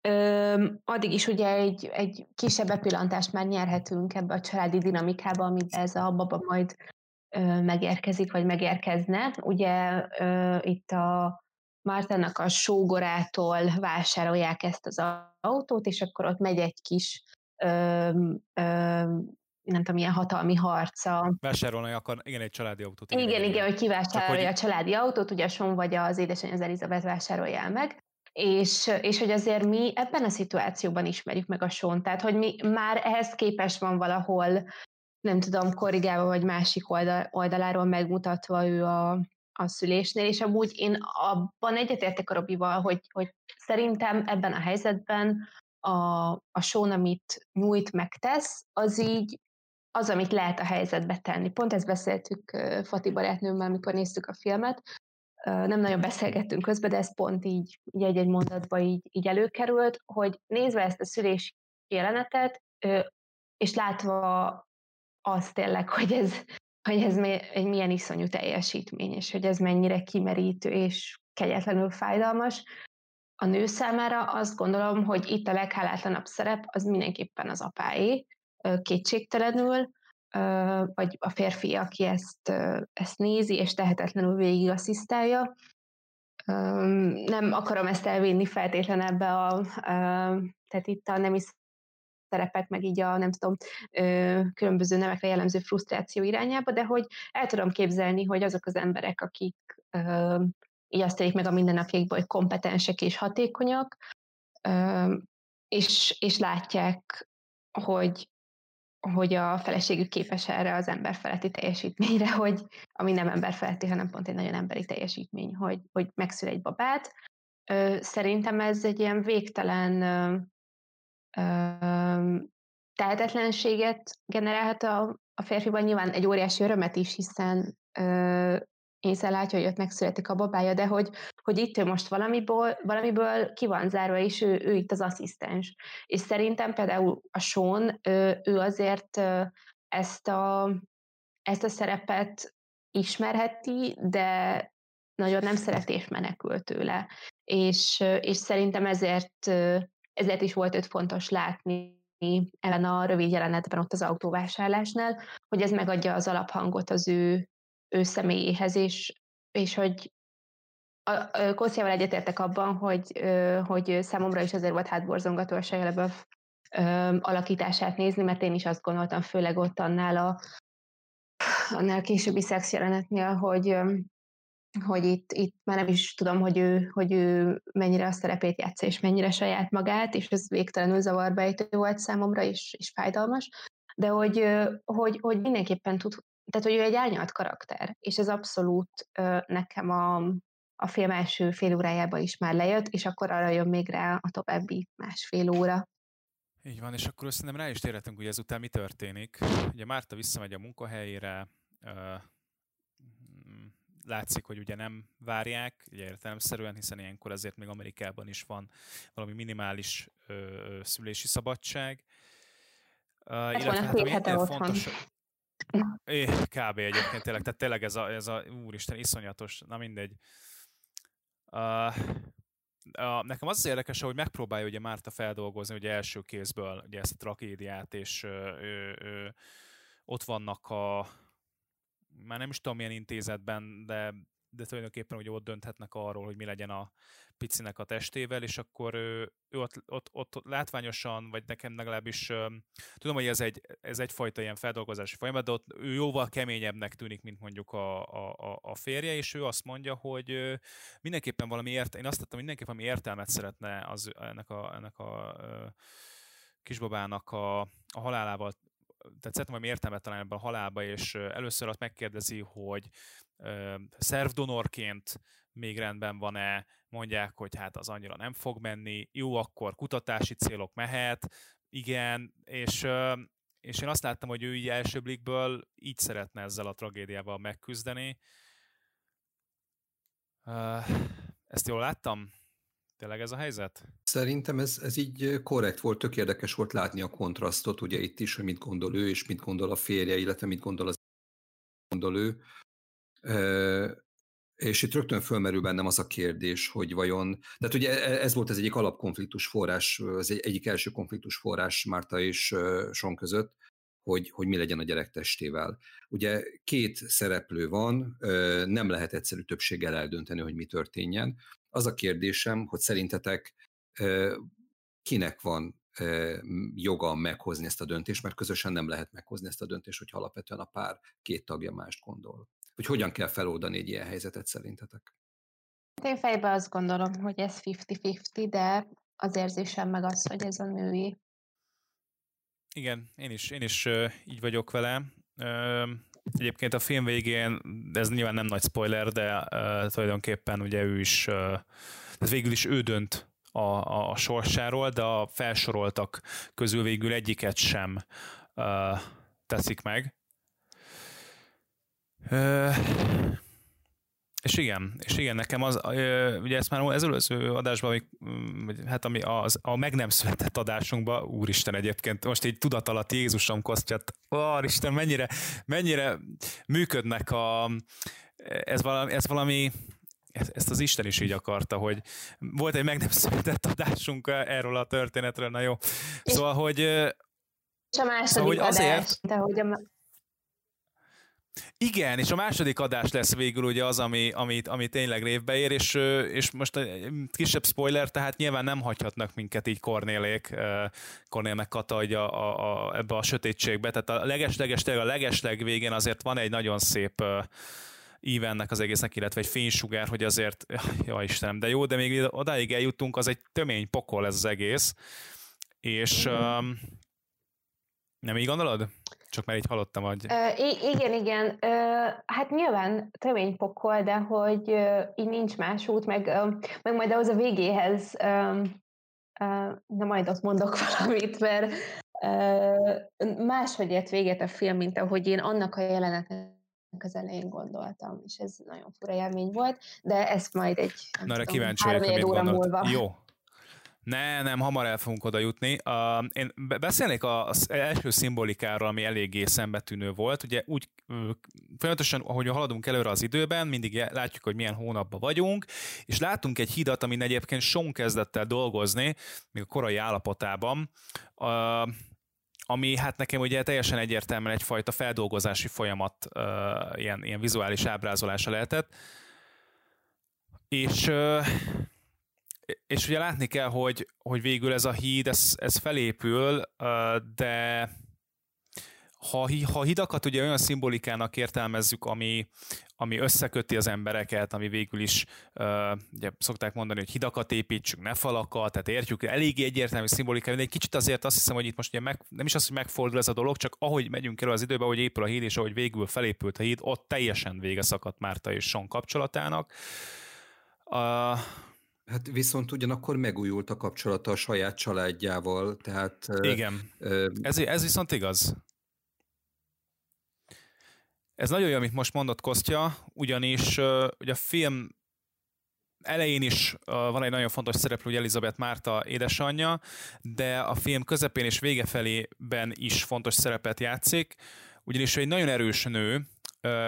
um, addig is ugye egy, egy kisebb bepillantást már nyerhetünk ebbe a családi dinamikába, amiben ez a baba majd megérkezik, vagy megérkezne. Ugye itt a Mártának a sógorától vásárolják ezt az autót, és akkor ott megy egy kis nem tudom, milyen hatalmi harca. Vásárolni akar, igen, egy családi autót. Igen, igen, igen hogy kivásárolja hogy... a családi autót, ugye a Son vagy az édesanyja az Elizabeth vásárolja meg, és, és hogy azért mi ebben a szituációban ismerjük meg a Son, tehát hogy mi már ehhez képest van valahol nem tudom, korrigálva vagy másik oldal, oldaláról megmutatva ő a, a szülésnél, és amúgy én abban egyetértek a Robival, hogy, hogy szerintem ebben a helyzetben a, a show, amit nyújt, megtesz, az így az, amit lehet a helyzetbe tenni. Pont ezt beszéltük Fati barátnőmmel, amikor néztük a filmet, nem nagyon beszélgettünk közben, de ez pont így, így egy-egy mondatba így, így előkerült, hogy nézve ezt a szülési jelenetet, és látva azt tényleg, hogy ez, hogy ez egy milyen iszonyú teljesítmény, és hogy ez mennyire kimerítő és kegyetlenül fájdalmas, a nő számára azt gondolom, hogy itt a leghálátlanabb szerep az mindenképpen az apáé, kétségtelenül, vagy a férfi, aki ezt, ezt nézi, és tehetetlenül végig asszisztálja. Nem akarom ezt elvinni feltétlen ebbe a, tehát itt a nemi szerepek, meg így a, nem tudom, különböző nemekre jellemző frusztráció irányába, de hogy el tudom képzelni, hogy azok az emberek, akik így azt meg a mindennapjaikból, hogy kompetensek és hatékonyak, és, és látják, hogy, hogy a feleségük képes erre az emberfeletti teljesítményre, hogy ami nem emberfeletti, hanem pont egy nagyon emberi teljesítmény, hogy, hogy megszül egy babát. Szerintem ez egy ilyen végtelen tehetetlenséget generálhat a, a férfiban, nyilván egy óriási örömet is, hiszen észrelátja, hogy ott megszületik a babája, de hogy, hogy itt ő most valamiből, valamiből ki van zárva, és ő, ő itt az asszisztens. És szerintem például a Sean, ő azért ezt a, ezt a szerepet ismerheti, de nagyon nem szereti és menekül tőle. És, és szerintem ezért, ezért is volt őt fontos látni ebben a rövid jelenetben ott az autóvásárlásnál, hogy ez megadja az alaphangot az ő, ő személyéhez, és, és hogy a, Kóciával egyetértek abban, hogy, hogy számomra is azért volt hátborzongató a Shia alakítását nézni, mert én is azt gondoltam, főleg ott annál a annál későbbi szex jelenetnél, hogy, hogy itt, itt már nem is tudom, hogy ő, hogy ő mennyire a szerepét játsza, és mennyire saját magát, és ez végtelenül zavarbejtő volt számomra, és, és fájdalmas, de hogy, hogy, hogy mindenképpen tud, tehát hogy ő egy árnyalt karakter, és ez abszolút nekem a, a film első fél órájába is már lejött, és akkor arra jön még rá a további másfél óra. Így van, és akkor szerintem rá is térhetünk, hogy ezután mi történik. Ugye Márta visszamegy a munkahelyére, látszik, hogy ugye nem várják, ugye értelemszerűen, hiszen ilyenkor azért még Amerikában is van valami minimális ö, szülési szabadság. Uh, hát illetve hát, ami ennél fontos, É, kb. egyébként tényleg, tehát tényleg ez a, ez a úristen, iszonyatos, na mindegy. Uh, uh, nekem az az érdekes, hogy megpróbálja ugye Márta feldolgozni ugye első kézből ugye ezt a tragédiát, és uh, uh, uh, ott vannak a már nem is tudom milyen intézetben, de, de tulajdonképpen ugye ott dönthetnek arról, hogy mi legyen a picinek a testével, és akkor ő, ő ott, ott, ott látványosan, vagy nekem legalábbis tudom, hogy ez, egy, ez egyfajta ilyen feldolgozási folyamat, de ott ő jóval keményebbnek tűnik, mint mondjuk a, a, a férje, és ő azt mondja, hogy mindenképpen valami ért, én azt tettem, mindenképpen valami értelmet szeretne az, ennek a, ennek a, kisbabának a, a halálával tehát szeretném valami értelmet találni ebben a halálba, és először azt megkérdezi, hogy szervdonorként még rendben van-e, mondják, hogy hát az annyira nem fog menni, jó, akkor kutatási célok mehet, igen, és, és én azt láttam, hogy ő így első blikből így szeretne ezzel a tragédiával megküzdeni. Ezt jól láttam? Tényleg ez a helyzet? Szerintem ez, ez így korrekt volt, tök érdekes volt látni a kontrasztot, ugye itt is, hogy mit gondol ő, és mit gondol a férje, illetve mit gondol az gondol ő. És itt rögtön fölmerül bennem az a kérdés, hogy vajon, tehát ugye e, ez volt az egyik alapkonfliktus forrás, az egyik első konfliktus forrás Márta és Son között, hogy, hogy mi legyen a gyerek testével. Ugye két szereplő van, nem lehet egyszerű többséggel eldönteni, hogy mi történjen. Az a kérdésem, hogy szerintetek kinek van joga meghozni ezt a döntést, mert közösen nem lehet meghozni ezt a döntést, hogyha alapvetően a pár két tagja mást gondol hogy hogyan kell feloldani egy ilyen helyzetet szerintetek? Én fejben azt gondolom, hogy ez 50-50, de az érzésem meg az, hogy ez a női. Igen, én is, én is így vagyok vele. Egyébként a film végén, ez nyilván nem nagy spoiler, de uh, tulajdonképpen ugye ő is, uh, végül is ő dönt a, a, a sorsáról, de a felsoroltak közül végül egyiket sem uh, teszik meg. Uh, és igen, és igen, nekem az, ugye ezt már az előző adásban, hát ami az, a meg nem született adásunkban, úristen egyébként, most így tudat alatt Jézusom kosztját, Isten, mennyire, mennyire működnek a, ez valami, ez valami ezt az Isten is így akarta, hogy volt egy meg nem született adásunk erről a történetről, na jó. Szóval, hogy... És a második szóval, hogy azért, adás, de hogy a igen, és a második adás lesz végül ugye az, ami, ami, ami tényleg révbe ér, és, és most kisebb spoiler, tehát nyilván nem hagyhatnak minket így Kornélék, Kornél meg Kata a, a, a, ebbe a sötétségbe, tehát a legesleges, a legesleg végén azért van egy nagyon szép ívennek az egésznek, illetve egy fénysugár, hogy azért, ja Istenem, de jó, de még odáig eljutunk, az egy tömény pokol ez az egész, és um, nem így gondolod? Csak már így hallottam, hogy... Uh, igen, igen. Hát nyilván pokol, de hogy így nincs más út, meg, meg majd ahhoz a végéhez, de majd azt mondok valamit, mert máshogy ért véget a film, mint ahogy én annak a jelenetnek az elején gondoltam, és ez nagyon fura élmény volt, de ezt majd egy Na, tudom, kíváncsi vagyok, óra múlva. Jó, ne, nem, hamar el fogunk oda jutni. Uh, én beszélnék az első szimbolikáról, ami eléggé szembetűnő volt. Ugye úgy folyamatosan, ahogy haladunk előre az időben, mindig látjuk, hogy milyen hónapban vagyunk, és látunk egy hidat, amin egyébként Sean kezdett el dolgozni, még a korai állapotában, uh, ami hát nekem ugye teljesen egyértelműen egyfajta feldolgozási folyamat, uh, ilyen, ilyen vizuális ábrázolása lehetett. És uh, és ugye látni kell, hogy, hogy végül ez a híd, ez, ez felépül, de ha, ha hidakat ugye olyan szimbolikának értelmezzük, ami, ami összeköti az embereket, ami végül is ugye szokták mondani, hogy hidakat építsünk, ne falakat, tehát értjük, eléggé egyértelmű szimbolika, de egy kicsit azért azt hiszem, hogy itt most ugye meg, nem is az, hogy megfordul ez a dolog, csak ahogy megyünk el az időbe, hogy épül a híd, és ahogy végül felépült a híd, ott teljesen vége szakadt Márta és Son kapcsolatának. Uh, Hát viszont ugyanakkor megújult a kapcsolata a saját családjával, tehát... Igen, uh, ez, ez viszont igaz. Ez nagyon jó, amit most mondott Kostya, ugyanis ugye a film elején is van egy nagyon fontos szereplő, hogy Elizabeth Márta édesanyja, de a film közepén és vége felében is fontos szerepet játszik, ugyanis egy nagyon erős nő,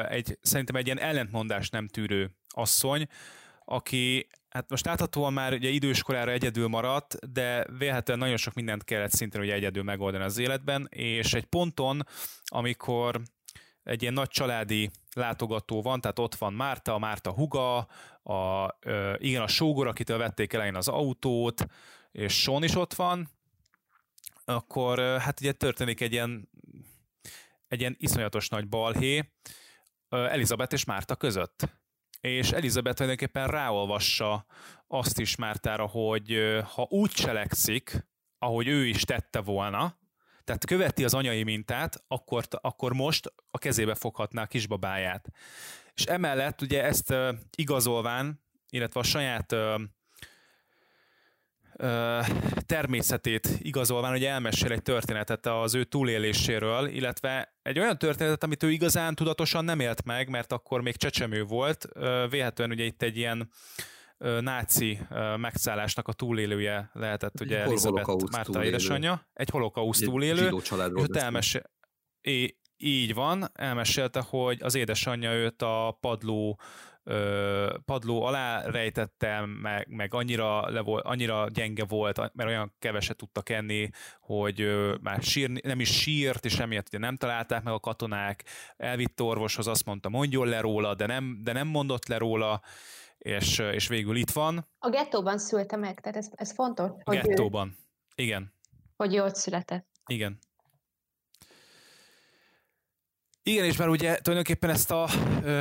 egy, szerintem egy ilyen ellentmondás nem tűrő asszony, aki hát most láthatóan már ugye időskorára egyedül maradt, de vélhetően nagyon sok mindent kellett szintén ugye egyedül megoldani az életben, és egy ponton, amikor egy ilyen nagy családi látogató van, tehát ott van Márta, Márta huga, a, ö, igen, a sógor, akitől vették elején az autót, és Sean is ott van, akkor hát ugye történik egy ilyen, egy ilyen iszonyatos nagy balhé Elizabeth és Márta között és Elizabeth tulajdonképpen ráolvassa azt is Mártára, hogy ha úgy cselekszik, ahogy ő is tette volna, tehát követi az anyai mintát, akkor, akkor most a kezébe foghatná a kisbabáját. És emellett ugye ezt igazolván, illetve a saját természetét igazolván, hogy elmesél egy történetet az ő túléléséről, illetve egy olyan történetet, amit ő igazán tudatosan nem élt meg, mert akkor még csecsemő volt. Véhetően ugye itt egy ilyen náci megszállásnak a túlélője lehetett ugye egy Elizabeth Márta édesanyja, egy holokauszt túlélő, és ott elmesél, így van, elmesélte, hogy az édesanyja őt a padló ö, padló alá rejtette, meg, meg annyira, le volt, annyira gyenge volt, mert olyan keveset tudtak enni, hogy ö, már sír, nem is sírt, és emiatt ugye nem találták meg a katonák, elvitt orvoshoz, azt mondta, mondjon le róla, de nem, de nem mondott le róla, és, és végül itt van. A gettóban szülte meg, tehát ez, ez fontos. A hogy gettóban, ő, igen. Hogy ott született. Igen. Igen, és már ugye tulajdonképpen ezt a ö,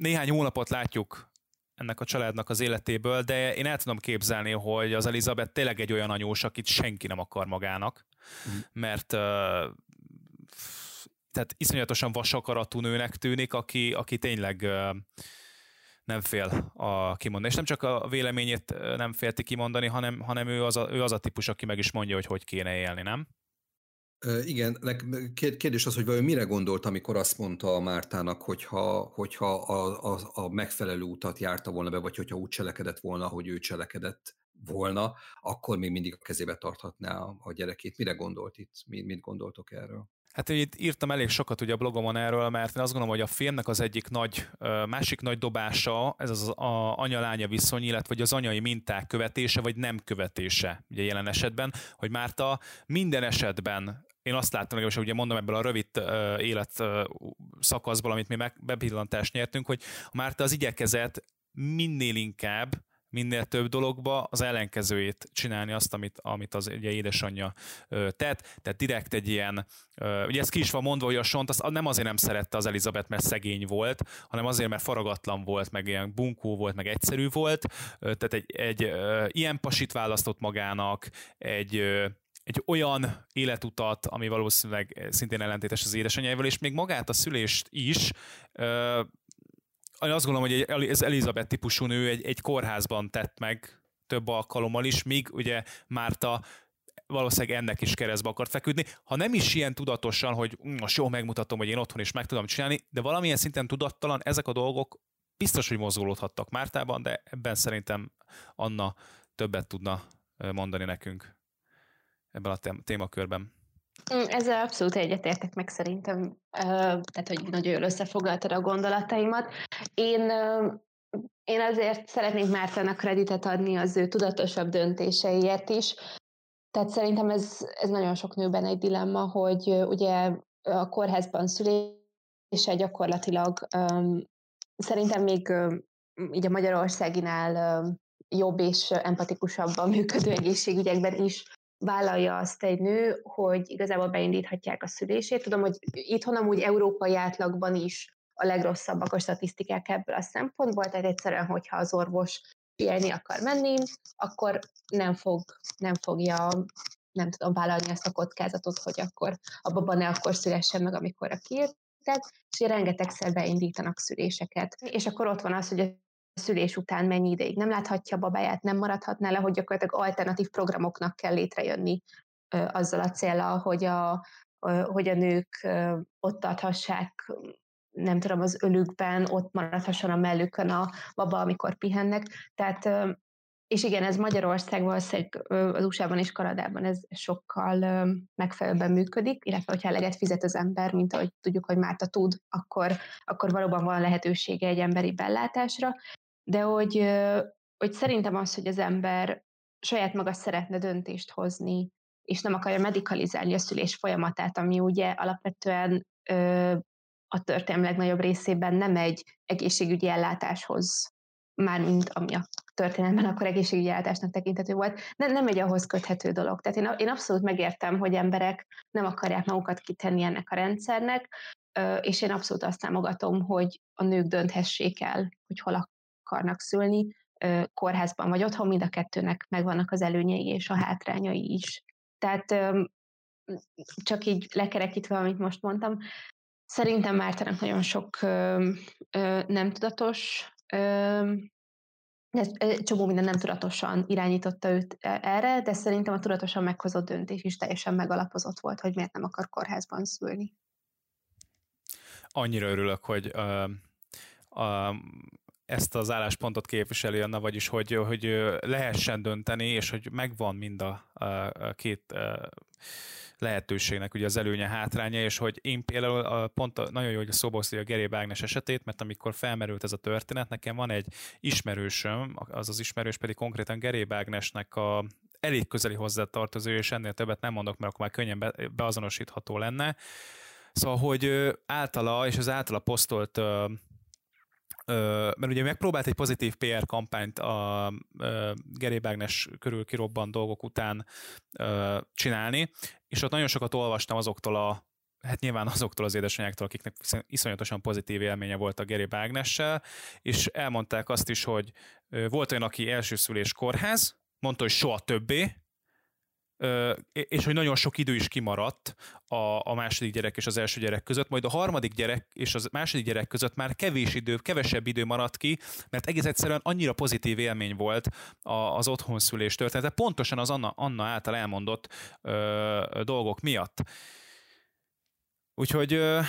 néhány hónapot látjuk ennek a családnak az életéből, de én el tudom képzelni, hogy az Elizabeth tényleg egy olyan anyós, akit senki nem akar magának, mm. mert uh, tehát iszonyatosan vasakaratú nőnek tűnik, aki, aki tényleg uh, nem fél a kimondani. És nem csak a véleményét nem félti kimondani, hanem, hanem ő, az a, ő az a típus, aki meg is mondja, hogy hogy kéne élni, nem? Igen, kérdés az, hogy vajon mire gondolt, amikor azt mondta a Mártának, hogyha, hogyha a, a, a megfelelő utat járta volna be, vagy hogyha úgy cselekedett volna, hogy ő cselekedett volna, akkor még mindig a kezébe tarthatná a, a gyerekét. Mire gondolt itt? Mit, mit gondoltok erről? Hát itt írtam elég sokat ugye a blogomon erről, mert én azt gondolom, hogy a filmnek az egyik nagy, másik nagy dobása, ez az a anya-lánya viszony, illetve az anyai minták követése, vagy nem követése, ugye jelen esetben, hogy Márta minden esetben én azt láttam, hogy ugye mondom ebből a rövid élet szakaszból, amit mi meg bepillantást nyertünk, hogy a Márta az igyekezett minél inkább minél több dologba az ellenkezőjét csinálni azt, amit, amit az ugye édesanyja ö, tett, tehát direkt egy ilyen, ö, ugye ez ki is van mondva, hogy a Sont azt nem azért nem szerette az Elizabeth, mert szegény volt, hanem azért, mert faragatlan volt, meg ilyen bunkó volt, meg egyszerű volt, ö, tehát egy, egy ilyen pasit választott magának, egy egy olyan életutat, ami valószínűleg szintén ellentétes az édesanyjával, és még magát a szülést is ö, azt gondolom, hogy ez Elizabeth típusú nő egy, egy kórházban tett meg több alkalommal is, míg ugye Márta valószínűleg ennek is keresztbe akart feküdni. Ha nem is ilyen tudatosan, hogy hm, most jó megmutatom, hogy én otthon is meg tudom csinálni, de valamilyen szinten tudattalan ezek a dolgok biztos, hogy mozgolódhattak Mártában, de ebben szerintem Anna többet tudna mondani nekünk ebben a témakörben. Mm, ezzel abszolút egyetértek meg szerintem, tehát hogy nagyon összefoglaltad a gondolataimat. Én, én azért szeretnék Mártának kreditet adni az ő tudatosabb döntéseiért is. Tehát szerintem ez, ez nagyon sok nőben egy dilemma, hogy ugye a kórházban szülése gyakorlatilag szerintem még így a Magyarországinál jobb és empatikusabban működő egészségügyekben is vállalja azt egy nő, hogy igazából beindíthatják a szülését. Tudom, hogy itthon amúgy európai átlagban is a legrosszabbak a statisztikák ebből a szempontból, tehát egyszerűen, hogyha az orvos élni akar menni, akkor nem, fog, nem fogja nem tudom vállalni ezt a kockázatot, hogy akkor a baba ne akkor szülessen meg, amikor a kiértek, és rengetegszer beindítanak szüléseket. És akkor ott van az, hogy a szülés után mennyi ideig nem láthatja a babáját, nem maradhatná le, hogy gyakorlatilag alternatív programoknak kell létrejönni azzal a célra, hogy a, hogy a nők ott tarthassák nem tudom, az ölükben, ott maradhasson a mellükön a baba, amikor pihennek. Tehát, és igen, ez Magyarország valószínűleg az USA-ban és Kanadában ez sokkal megfelelőbben működik, illetve hogyha eleget fizet az ember, mint ahogy tudjuk, hogy Márta tud, akkor, akkor valóban van lehetősége egy emberi bellátásra de hogy, hogy szerintem az, hogy az ember saját maga szeretne döntést hozni, és nem akarja medikalizálni a szülés folyamatát, ami ugye alapvetően ö, a történelem legnagyobb részében nem egy egészségügyi ellátáshoz, mármint ami a történelemben akkor egészségügyi ellátásnak tekintető volt, nem, nem egy ahhoz köthető dolog. Tehát én, én abszolút megértem, hogy emberek nem akarják magukat kitenni ennek a rendszernek, és én abszolút azt támogatom, hogy a nők dönthessék el, hogy hol akarnak szülni, kórházban vagy otthon, mind a kettőnek megvannak az előnyei és a hátrányai is. Tehát csak így lekerekítve, amit most mondtam, szerintem Mártának nagyon sok nem tudatos ez, csomó minden nem tudatosan irányította őt e, erre, de szerintem a tudatosan meghozott döntés is teljesen megalapozott volt, hogy miért nem akar kórházban szülni. Annyira örülök, hogy uh, uh, ezt az álláspontot képviseli Anna, vagyis hogy, hogy lehessen dönteni, és hogy megvan mind a, a két lehetőségnek ugye az előnye, hátránya, és hogy én például a, pont nagyon jó, hogy szóba a Geré Ágnes esetét, mert amikor felmerült ez a történet, nekem van egy ismerősöm, az az ismerős pedig konkrétan Geré Ágnesnek a elég közeli hozzá tartozó, és ennél többet nem mondok, mert akkor már könnyen be, beazonosítható lenne. Szóval, hogy általa, és az általa posztolt mert ugye megpróbált egy pozitív PR kampányt a Gary Bagnes körül kirobban dolgok után csinálni, és ott nagyon sokat olvastam azoktól a hát nyilván azoktól az édesanyáktól, akiknek iszonyatosan pozitív élménye volt a Geri Ágnessel, és elmondták azt is, hogy volt olyan, aki elsőszülés kórház, mondta, hogy soha többé, és hogy nagyon sok idő is kimaradt a, a második gyerek és az első gyerek között, majd a harmadik gyerek és az második gyerek között már kevés idő, kevesebb idő maradt ki, mert egész egyszerűen annyira pozitív élmény volt az otthonszülés története, pontosan az Anna, Anna által elmondott ö, dolgok miatt. Úgyhogy ö,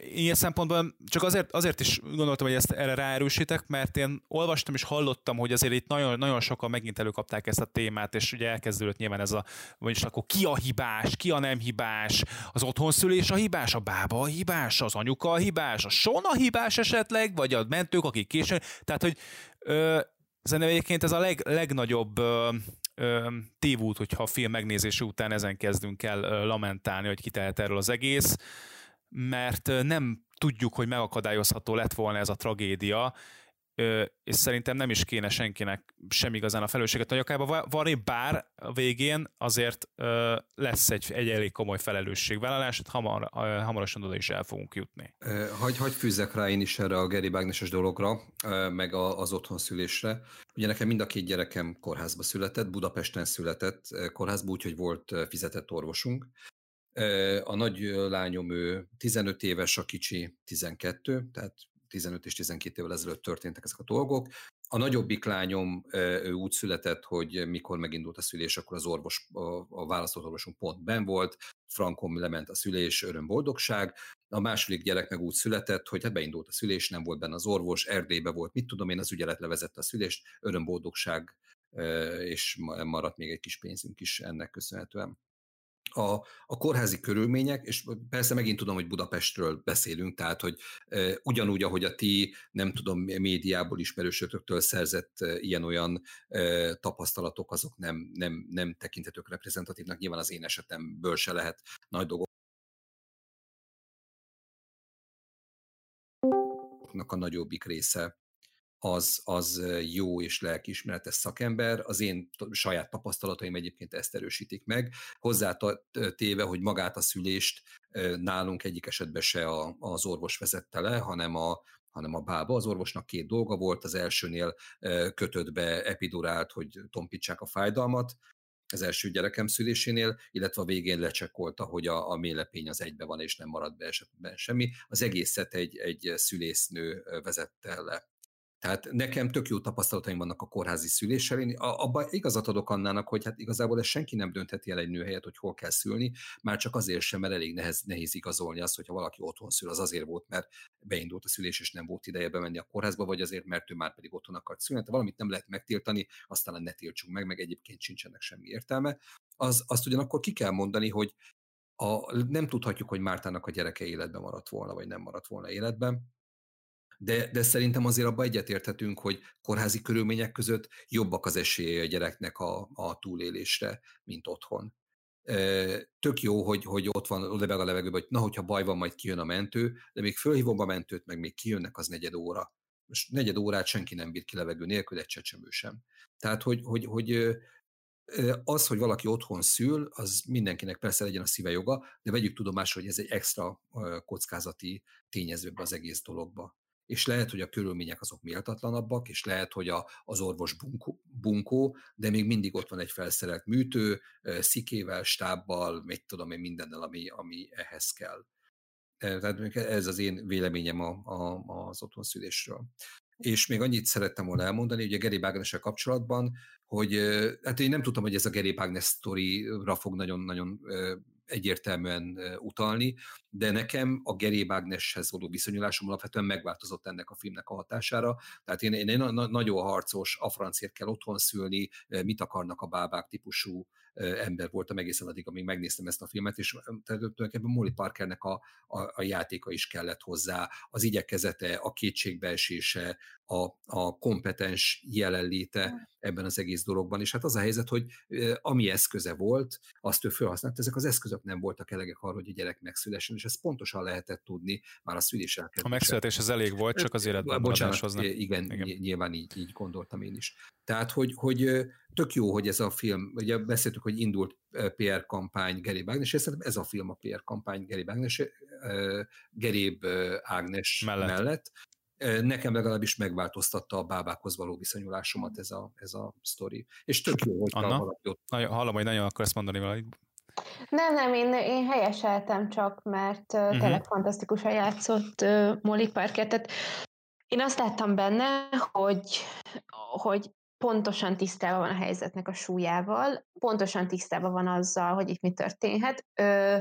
ilyen szempontból csak azért, azért is gondoltam, hogy ezt erre ráerősítek, mert én olvastam és hallottam, hogy azért itt nagyon, nagyon sokan megint előkapták ezt a témát, és ugye elkezdődött nyilván ez a, vagyis akkor ki a hibás, ki a nem hibás, az otthonszülés a hibás, a bába a hibás, az anyuka a hibás, a sona hibás esetleg, vagy a mentők, akik későn, tehát hogy ö, Szerintem egyébként ez a leg, legnagyobb ö, tévút, hogyha a film megnézése után ezen kezdünk el lamentálni, hogy ki erről az egész mert nem tudjuk, hogy megakadályozható lett volna ez a tragédia, és szerintem nem is kéne senkinek sem igazán a felelősséget nagyokába varni, bár a végén azért lesz egy, egy elég komoly felelősségvállalás, hamar, hamarosan oda is el fogunk jutni. Hagy, hagy fűzzek rá én is erre a Geri Bágneses dologra, meg az otthon szülésre. Ugye nekem mind a két gyerekem kórházba született, Budapesten született kórházba, úgyhogy volt fizetett orvosunk, a nagy lányom ő 15 éves, a kicsi 12, tehát 15 és 12 évvel ezelőtt történtek ezek a dolgok. A nagyobbik lányom ő úgy született, hogy mikor megindult a szülés, akkor az orvos, a, választott orvosunk pont ben volt, frankon lement a szülés, öröm, boldogság. A második gyerek meg úgy született, hogy hát beindult a szülés, nem volt benne az orvos, Erdélybe volt, mit tudom én, az ügyelet levezette a szülést, öröm, boldogság, és maradt még egy kis pénzünk is ennek köszönhetően a, a kórházi körülmények, és persze megint tudom, hogy Budapestről beszélünk, tehát, hogy e, ugyanúgy, ahogy a ti, nem tudom, médiából ismerősötöktől szerzett e, ilyen-olyan e, tapasztalatok, azok nem, nem, nem tekintetők reprezentatívnak, nyilván az én esetemből se lehet nagy dolgok a nagyobbik része az, az jó és lelkiismeretes szakember. Az én saját tapasztalataim egyébként ezt erősítik meg. Hozzátéve, hogy magát a szülést nálunk egyik esetben se az orvos vezette le, hanem a, hanem a bába. Az orvosnak két dolga volt, az elsőnél kötött be epidurált, hogy tompítsák a fájdalmat, az első gyerekem szülésénél, illetve a végén lecsekolta, hogy a, a mélepény az egybe van, és nem marad be esetben semmi. Az egészet egy, egy szülésznő vezette le. Tehát nekem tök jó tapasztalataim vannak a kórházi szüléssel. Én abban igazat adok Annának, hogy hát igazából ez senki nem döntheti el egy nő helyet, hogy hol kell szülni, már csak azért sem, mert elég nehez, nehéz igazolni azt, hogyha valaki otthon szül, az azért volt, mert beindult a szülés, és nem volt ideje bemenni a kórházba, vagy azért, mert ő már pedig otthon akart szülni. Tehát valamit nem lehet megtiltani, aztán ne tiltsunk meg, meg egyébként sincsenek semmi értelme. Az, azt ugyanakkor ki kell mondani, hogy a, nem tudhatjuk, hogy Mártának a gyereke életben maradt volna, vagy nem maradt volna életben de, de szerintem azért abban egyetérthetünk, hogy kórházi körülmények között jobbak az esélye a gyereknek a, a túlélésre, mint otthon. Tök jó, hogy, hogy ott van, lebeg a levegőben, hogy na, hogyha baj van, majd kijön a mentő, de még fölhívom a mentőt, meg még kijönnek, az negyed óra. Most negyed órát senki nem bír ki levegő nélkül, egy csecsemő sem. Tehát, hogy, hogy, hogy az, hogy valaki otthon szül, az mindenkinek persze legyen a szíve joga, de vegyük tudomásra, hogy ez egy extra kockázati tényező az egész dologba és lehet, hogy a körülmények azok méltatlanabbak, és lehet, hogy a, az orvos bunkó, bunkó, de még mindig ott van egy felszerelt műtő, szikével, stábbal, mit tudom én, mindennel, ami, ami ehhez kell. Tehát ez az én véleményem a, a, az otthonszülésről. És még annyit szerettem volna elmondani, a Geri Bágnessel kapcsolatban, hogy hát én nem tudtam, hogy ez a Geri Bágnes sztorira fog nagyon-nagyon egyértelműen utalni, de nekem a Geri Bágneshez való viszonyulásom alapvetően megváltozott ennek a filmnek a hatására. Tehát én, én, én nagyon harcos, a francért kell otthon szülni, mit akarnak a bábák típusú ember voltam egészen addig, amíg megnéztem ezt a filmet, és tulajdonképpen Molly Parkernek a, a, a játéka is kellett hozzá, az igyekezete, a kétségbeesése, a, a kompetens jelenléte ebben az egész dologban, és hát az a helyzet, hogy ami eszköze volt, azt ő felhasznált, ezek az eszközök nem voltak elegek arra, hogy a gyerek megszülessen, és ezt pontosan lehetett tudni már a szülés elkezdése. A megszületés az elég volt, csak az életben Bocsánat, igen, igen, nyilván így, így gondoltam én is. Tehát, hogy, hogy tök jó, hogy ez a film, ugye beszéltük, hogy indult PR kampány Geri Ágnes, és szerintem ez a film a PR kampány Geri Ágnes, Geréb Ágnes mellett. mellett. Nekem legalábbis megváltoztatta a bábákhoz való viszonyulásomat ez a, ez a sztori. És tök jó, hogy Anna? Nagyon, hallom, hogy nagyon akarsz mondani valamit. Nem, nem, én, én helyeseltem csak, mert uh-huh. tényleg fantasztikusan játszott uh, Molly Parker. Tehát én azt láttam benne, hogy, hogy pontosan tisztában van a helyzetnek a súlyával, pontosan tisztában van azzal, hogy itt mi történhet. Ö,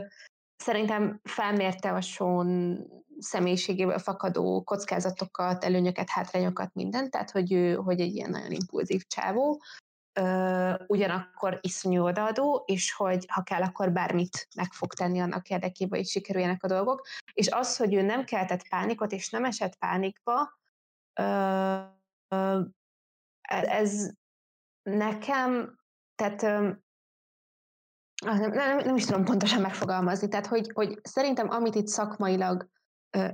szerintem felmérte a Sean személyiségéből fakadó kockázatokat, előnyöket, hátrányokat, mindent, tehát hogy ő hogy egy ilyen nagyon impulzív csávó, ö, ugyanakkor iszonyú odaadó, és hogy ha kell, akkor bármit meg fog tenni annak érdekében, hogy sikerüljenek a dolgok. És az, hogy ő nem keltett pánikot, és nem esett pánikba, ö, ö, ez nekem, tehát nem, nem, nem is tudom pontosan megfogalmazni, tehát hogy, hogy szerintem amit itt szakmailag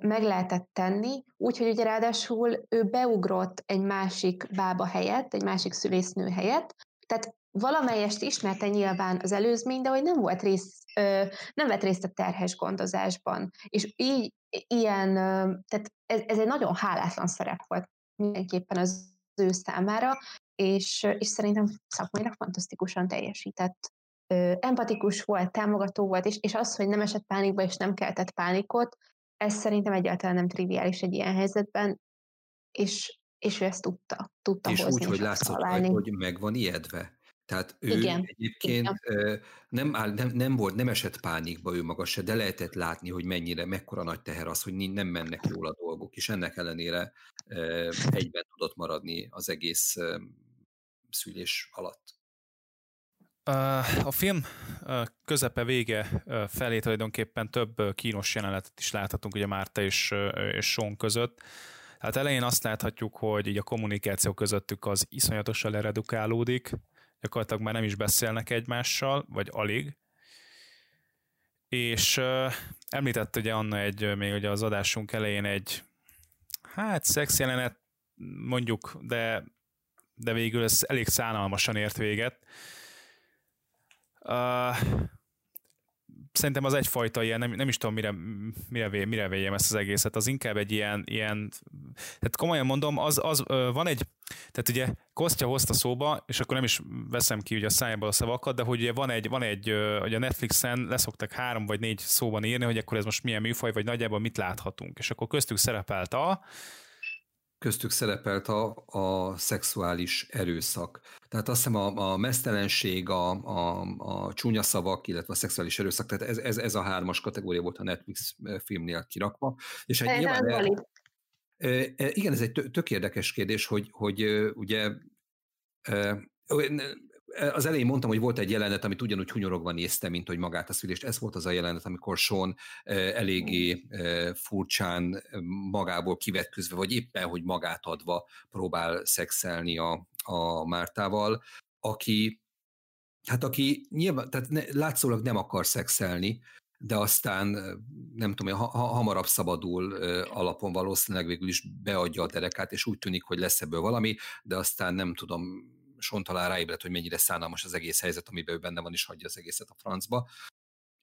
meg lehetett tenni, úgyhogy ugye ráadásul ő beugrott egy másik bába helyett, egy másik szülésznő helyett, tehát valamelyest ismerte nyilván az előzmény, de hogy nem volt rész, nem vett részt a terhes gondozásban. És így ilyen, tehát ez, ez egy nagyon hálátlan szerep volt mindenképpen az ő számára, és, és szerintem szakmailag fantasztikusan teljesített. Empatikus volt, támogató volt, és, és az, hogy nem esett pánikba, és nem keltett pánikot, ez szerintem egyáltalán nem triviális egy ilyen helyzetben, és, és ő ezt tudta. tudta és hozni, úgy, hogy látszott rajta, hogy meg van ijedve. Tehát ő Igen. egyébként Igen. Nem, áll, nem, nem volt, nem esett pánikba ő maga se, de lehetett látni, hogy mennyire, mekkora nagy teher az, hogy nem mennek jól a dolgok, és ennek ellenére egyben tudott maradni az egész szülés alatt. A film közepe vége felé tulajdonképpen több kínos jelenetet is láthatunk ugye Márta és, és Sean között. Hát elején azt láthatjuk, hogy így a kommunikáció közöttük az iszonyatosan leredukálódik, gyakorlatilag már nem is beszélnek egymással, vagy alig. És említett ugye Anna egy, még ugye az adásunk elején egy hát szex jelenet, mondjuk, de, de végül ez elég szánalmasan ért véget. Szerintem az egyfajta ilyen, nem, nem is tudom, mire, mire, mire véjem ezt az egészet, az inkább egy ilyen, ilyen tehát komolyan mondom, az, az van egy, tehát ugye Kostya hozta szóba, és akkor nem is veszem ki ugye a szájából a szavakat, de hogy ugye van egy, van egy hogy a Netflixen leszoktak három vagy négy szóban írni, hogy akkor ez most milyen műfaj, vagy nagyjából mit láthatunk. És akkor köztük szerepelt a, köztük szerepelt a, a szexuális erőszak. Tehát azt hiszem a, a mesztelenség, a, a, a csúnya szavak, illetve a szexuális erőszak, tehát ez, ez, ez a hármas kategória volt a Netflix filmnél kirakva. És egy nyilván el, igen, ez egy tök érdekes kérdés, hogy, hogy ugye az elején mondtam, hogy volt egy jelenet, amit ugyanúgy hunyorogva néztem, mint hogy magát a szülést. Ez volt az a jelenet, amikor Sean eléggé furcsán magából kivetközve, vagy éppen, hogy magát adva próbál szexelni a, a Mártával, aki hát aki nyilván, tehát ne, látszólag nem akar szexelni, de aztán nem tudom, ha, ha, hamarabb szabadul alapon valószínűleg végül is beadja a derekát, és úgy tűnik, hogy lesz ebből valami, de aztán nem tudom, Son talán ráébredt, hogy mennyire szánalmas az egész helyzet, amiben ő benne van, és hagyja az egészet a francba.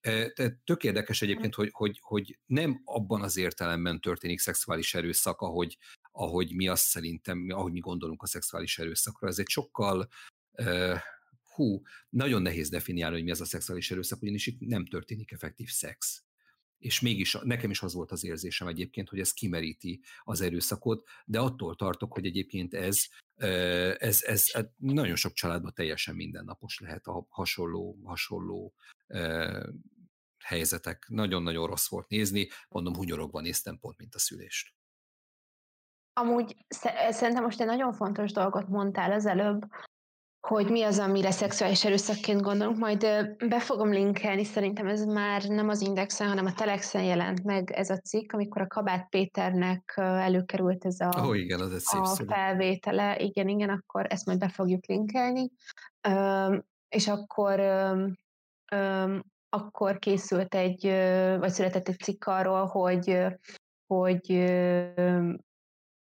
Tehát tök érdekes egyébként, hogy, hogy, hogy nem abban az értelemben történik szexuális erőszak, ahogy, ahogy mi azt szerintem, ahogy mi gondolunk a szexuális erőszakra. Ez egy sokkal uh, hú, nagyon nehéz definiálni, hogy mi az a szexuális erőszak, ugyanis itt nem történik effektív szex és mégis nekem is az volt az érzésem egyébként, hogy ez kimeríti az erőszakot, de attól tartok, hogy egyébként ez, ez, ez, ez nagyon sok családban teljesen mindennapos lehet a hasonló, hasonló helyzetek. Nagyon-nagyon rossz volt nézni, mondom, hunyorogva néztem pont, mint a szülést. Amúgy szerintem most egy nagyon fontos dolgot mondtál az előbb, hogy mi az, amire szexuális erőszakként gondolunk, majd be fogom linkelni, szerintem ez már nem az Indexen, hanem a Telexen jelent meg ez a cikk, amikor a Kabát Péternek előkerült ez a, oh, igen, az egy a felvétele, igen, igen, akkor ezt majd be fogjuk linkelni, és akkor akkor készült egy, vagy született egy cikk arról, hogy, hogy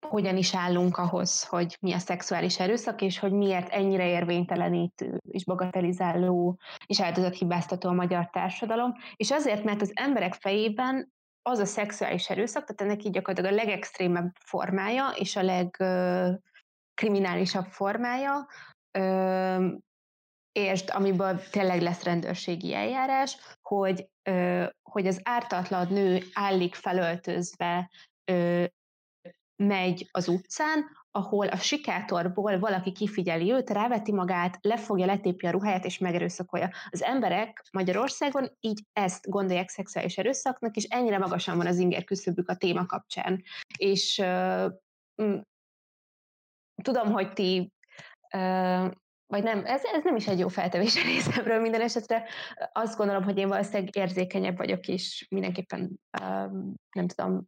hogyan is állunk ahhoz, hogy mi a szexuális erőszak, és hogy miért ennyire érvénytelenítő és bagatelizáló és áldozathibáztató a magyar társadalom. És azért, mert az emberek fejében az a szexuális erőszak, tehát ennek így gyakorlatilag a legextrémebb formája és a legkriminálisabb formája, és amiből tényleg lesz rendőrségi eljárás, hogy, hogy az ártatlan nő állik felöltözve megy az utcán, ahol a sikátorból valaki kifigyeli őt, ráveti magát, lefogja, letépi a ruháját és megerőszakolja. Az emberek Magyarországon így ezt gondolják szexuális erőszaknak, és ennyire magasan van az inger küszöbük a téma kapcsán. És uh, tudom, hogy ti uh, vagy nem, ez, ez nem is egy jó feltevés a részemről minden esetre. Azt gondolom, hogy én valószínűleg érzékenyebb vagyok, és mindenképpen um, nem tudom,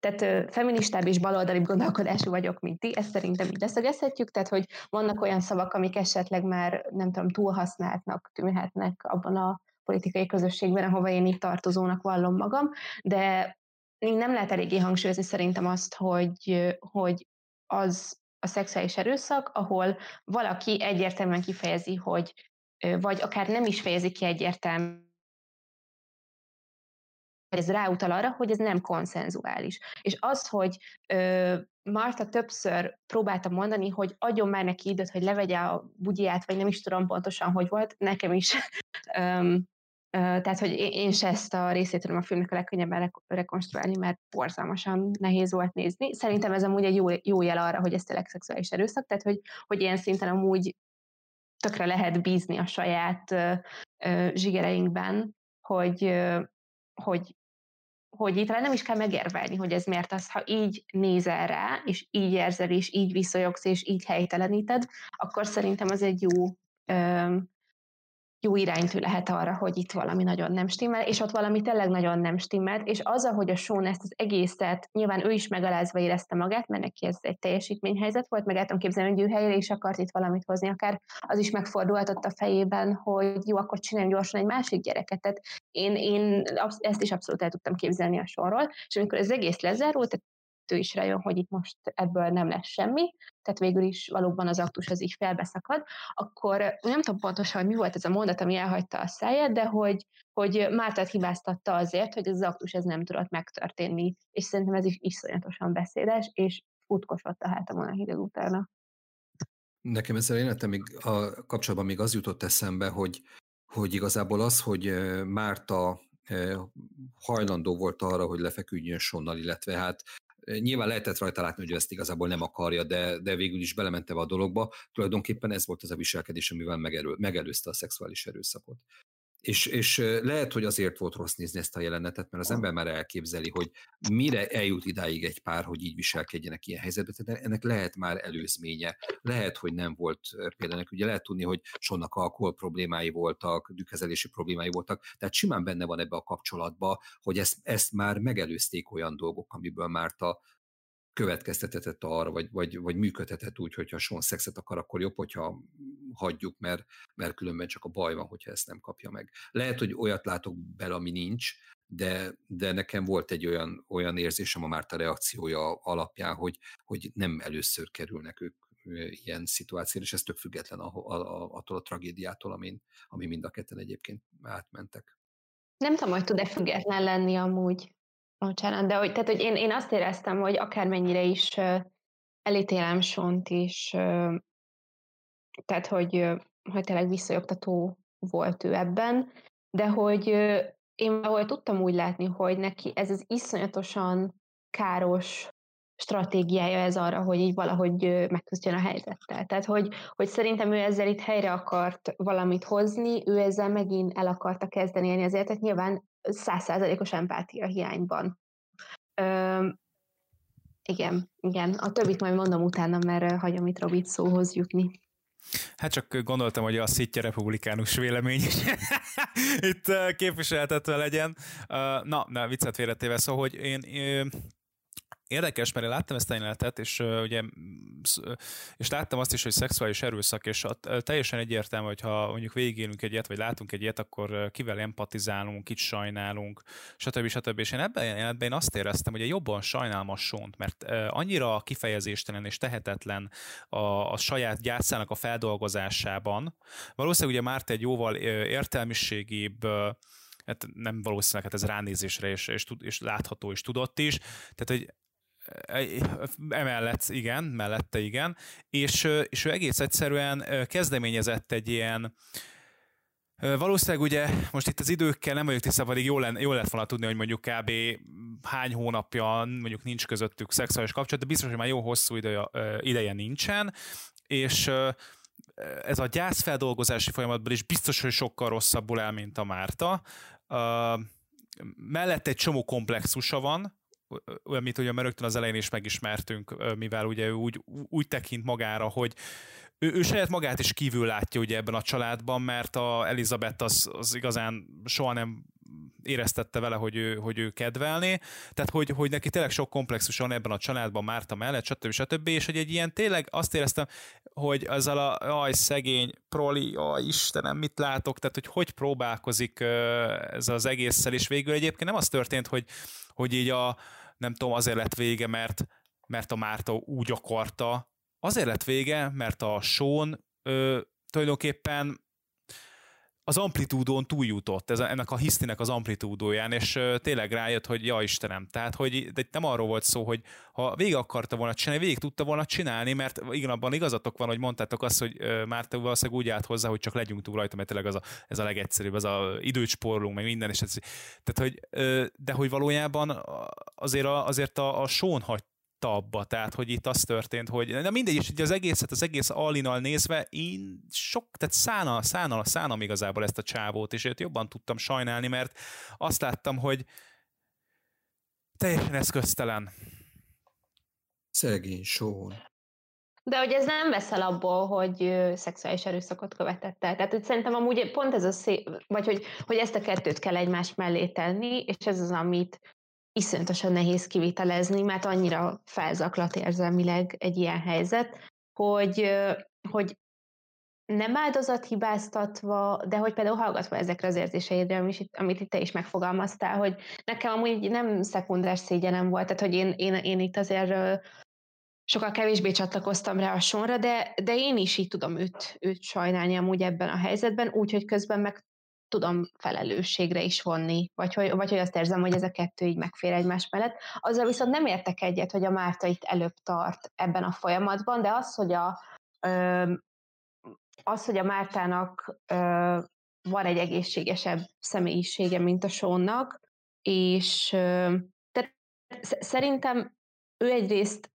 tehát feministább és baloldali gondolkodású vagyok, mint ti, ezt szerintem így leszögezhetjük, tehát hogy vannak olyan szavak, amik esetleg már nem tudom, túlhasználtnak tűnhetnek abban a politikai közösségben, ahova én itt tartozónak vallom magam, de nem lehet eléggé hangsúlyozni szerintem azt, hogy, hogy az a szexuális erőszak, ahol valaki egyértelműen kifejezi, hogy vagy akár nem is fejezi ki egyértelműen, ez ráutal arra, hogy ez nem konszenzuális. És az, hogy ö, Marta többször próbálta mondani, hogy adjon már neki időt, hogy levegye a bugyját, vagy nem is tudom pontosan, hogy volt, nekem is. ö, tehát, hogy én se ezt a részét tudom a filmnek a legkönnyebben rekonstruálni, mert borzalmasan nehéz volt nézni. Szerintem ez amúgy egy jó, jó jel arra, hogy ez tényleg szexuális erőszak, tehát, hogy, hogy ilyen szinten amúgy tökre lehet bízni a saját ö, ö, zsigereinkben, hogy, ö, hogy hogy itt nem is kell megérvelni, hogy ez miért az, ha így nézel rá, és így érzel, és így viszonyogsz, és így helyteleníted, akkor szerintem az egy jó jó iránytű lehet arra, hogy itt valami nagyon nem stimmel, és ott valami tényleg nagyon nem stimmel, és az, hogy a Sean ezt az egészet, nyilván ő is megalázva érezte magát, mert neki ez egy teljesítményhelyzet volt, meg el tudom képzelni, hogy ő helyre is akart itt valamit hozni, akár az is megfordulhatott a fejében, hogy jó, akkor csináljunk gyorsan egy másik gyereket. Tehát én, én ezt is abszolút el tudtam képzelni a sorról, és amikor az egész lezárult, ő is rájön, hogy itt most ebből nem lesz semmi, tehát végül is valóban az aktus az így felbeszakad, akkor nem tudom pontosan, hogy mi volt ez a mondat, ami elhagyta a száját, de hogy, hogy Mártát hibáztatta azért, hogy az aktus ez nem tudott megtörténni, és szerintem ez is iszonyatosan beszédes, és futkosott a hátamon a hideg utána. Nekem ezzel életem még a kapcsolatban még az jutott eszembe, hogy, hogy igazából az, hogy Márta hajlandó volt arra, hogy lefeküdjön Sonnal, illetve hát Nyilván lehetett rajta látni, hogy ezt igazából nem akarja, de, de végül is belemente a dologba. Tulajdonképpen ez volt az a viselkedés, amivel megelő, megelőzte a szexuális erőszakot. És, és lehet, hogy azért volt rossz nézni ezt a jelenetet, mert az ember már elképzeli, hogy mire eljut idáig egy pár, hogy így viselkedjenek ilyen helyzetben. Tehát ennek lehet már előzménye. Lehet, hogy nem volt például, ugye lehet tudni, hogy sonnak alkohol problémái voltak, dükkezelési problémái voltak, tehát simán benne van ebbe a kapcsolatba, hogy ezt, ezt már megelőzték olyan dolgok, amiből már a következtetett arra, vagy, vagy, vagy működhetett úgy, hogyha Sean szexet akar, akkor jobb, hogyha hagyjuk, mert, mert különben csak a baj van, hogyha ezt nem kapja meg. Lehet, hogy olyat látok bele, ami nincs, de, de nekem volt egy olyan, olyan érzésem a Márta reakciója alapján, hogy, hogy nem először kerülnek ők ilyen szituációra, és ez tök független attól a tragédiától, amin, ami mind a ketten egyébként átmentek. Nem tudom, hogy tud-e független lenni amúgy. Bocsánat, de hogy, tehát, hogy én, én azt éreztem, hogy akármennyire is elítélem Sont is, tehát, hogy, hogy tényleg visszajogtató volt ő ebben, de hogy én ahol tudtam úgy látni, hogy neki ez az iszonyatosan káros stratégiája ez arra, hogy így valahogy megküzdjön a helyzettel. Tehát, hogy, hogy szerintem ő ezzel itt helyre akart valamit hozni, ő ezzel megint el akarta kezdeni élni az életet, nyilván százszázalékos empátia hiányban. Ö, igen, igen. A többit majd mondom utána, mert hagyom itt Robit szóhoz jutni. Hát csak gondoltam, hogy a szitja republikánus vélemény is itt képviseltetve legyen. Na, na viccet félretéve, szóval, hogy én Érdekes, mert én láttam ezt a jelenetet, és uh, ugye, és láttam azt is, hogy szexuális erőszak, és a, teljesen egyértelmű, hogy ha mondjuk végigélünk egy ilyet, vagy látunk egy ilyet, akkor kivel empatizálunk, kit sajnálunk, stb. stb. És én ebben a jelenetben én azt éreztem, hogy jobban sajnálom a Sont, mert uh, annyira kifejezéstelen és tehetetlen a, a saját gyászának a feldolgozásában. Valószínűleg ugye Márta egy jóval értelmiségibb hát nem valószínűleg hát ez ránézésre és, és, és látható és tudott is, tehát hogy emellett igen, mellette igen, és, és ő egész egyszerűen kezdeményezett egy ilyen, Valószínűleg ugye most itt az időkkel nem vagyok tisztában, pedig jól, jól lett volna tudni, hogy mondjuk kb. hány hónapja mondjuk nincs közöttük szexuális kapcsolat, de biztos, hogy már jó hosszú ideje, ideje nincsen, és ez a gyászfeldolgozási folyamatban is biztos, hogy sokkal rosszabbul el, mint a Márta. mellett egy csomó komplexusa van, olyan, mint ugye rögtön az elején is megismertünk, mivel ugye ő úgy, úgy tekint magára, hogy ő, ő saját magát is kívül látja ugye ebben a családban, mert a Elizabeth az, az igazán soha nem éreztette vele, hogy ő, hogy ő kedvelné, tehát hogy, hogy neki tényleg sok komplexus van ebben a családban Márta mellett, stb. stb. És hogy egy ilyen tényleg azt éreztem, hogy azzal a aj, szegény, proli, aj, Istenem, mit látok, tehát hogy hogy próbálkozik ez az egésszel, és végül egyébként nem az történt, hogy, hogy így a, nem tudom, azért lett vége, mert, mert a Márta úgy akarta, azért lett vége, mert a Sean ö, tulajdonképpen az amplitúdón túljutott, ez ennek a hisztinek az amplitúdóján, és tényleg rájött, hogy ja Istenem, tehát hogy de nem arról volt szó, hogy ha végig akarta volna csinálni, végig tudta volna csinálni, mert igen, abban igazatok van, hogy mondtátok azt, hogy már te valószínűleg úgy állt hozzá, hogy csak legyünk túl rajta, mert tényleg az a, ez a legegyszerűbb, az a időt spórolunk, meg minden, és ez, tehát, hogy, de hogy valójában azért a, azért a, a Sean hagy, abba, tehát hogy itt az történt, hogy na mindegy, és az egészet, az egész Alinal nézve, én sok, tehát szána, szána, szánam igazából ezt a csávót, és őt jobban tudtam sajnálni, mert azt láttam, hogy teljesen eszköztelen. Szegény Sean. De hogy ez nem veszel abból, hogy szexuális erőszakot követett el. Tehát hogy szerintem amúgy pont ez a szép, vagy hogy, hogy ezt a kettőt kell egymás mellé tenni, és ez az, amit iszonyatosan nehéz kivitelezni, mert annyira felzaklat érzelmileg egy ilyen helyzet, hogy, hogy nem áldozat hibáztatva, de hogy például hallgatva ezekre az érzéseidre, amit, itt te is megfogalmaztál, hogy nekem amúgy nem szekundás szégyenem volt, tehát hogy én, én, én itt azért sokkal kevésbé csatlakoztam rá a sonra, de, de én is így tudom őt, őt sajnálni amúgy ebben a helyzetben, úgyhogy közben meg tudom felelősségre is vonni, vagy hogy, vagy hogy azt érzem, hogy ez a kettő így megfér egymás mellett. Azzal viszont nem értek egyet, hogy a Márta itt előbb tart ebben a folyamatban, de az, hogy a, az, hogy a Mártának van egy egészségesebb személyisége, mint a Sónnak, és tehát szerintem ő egyrészt,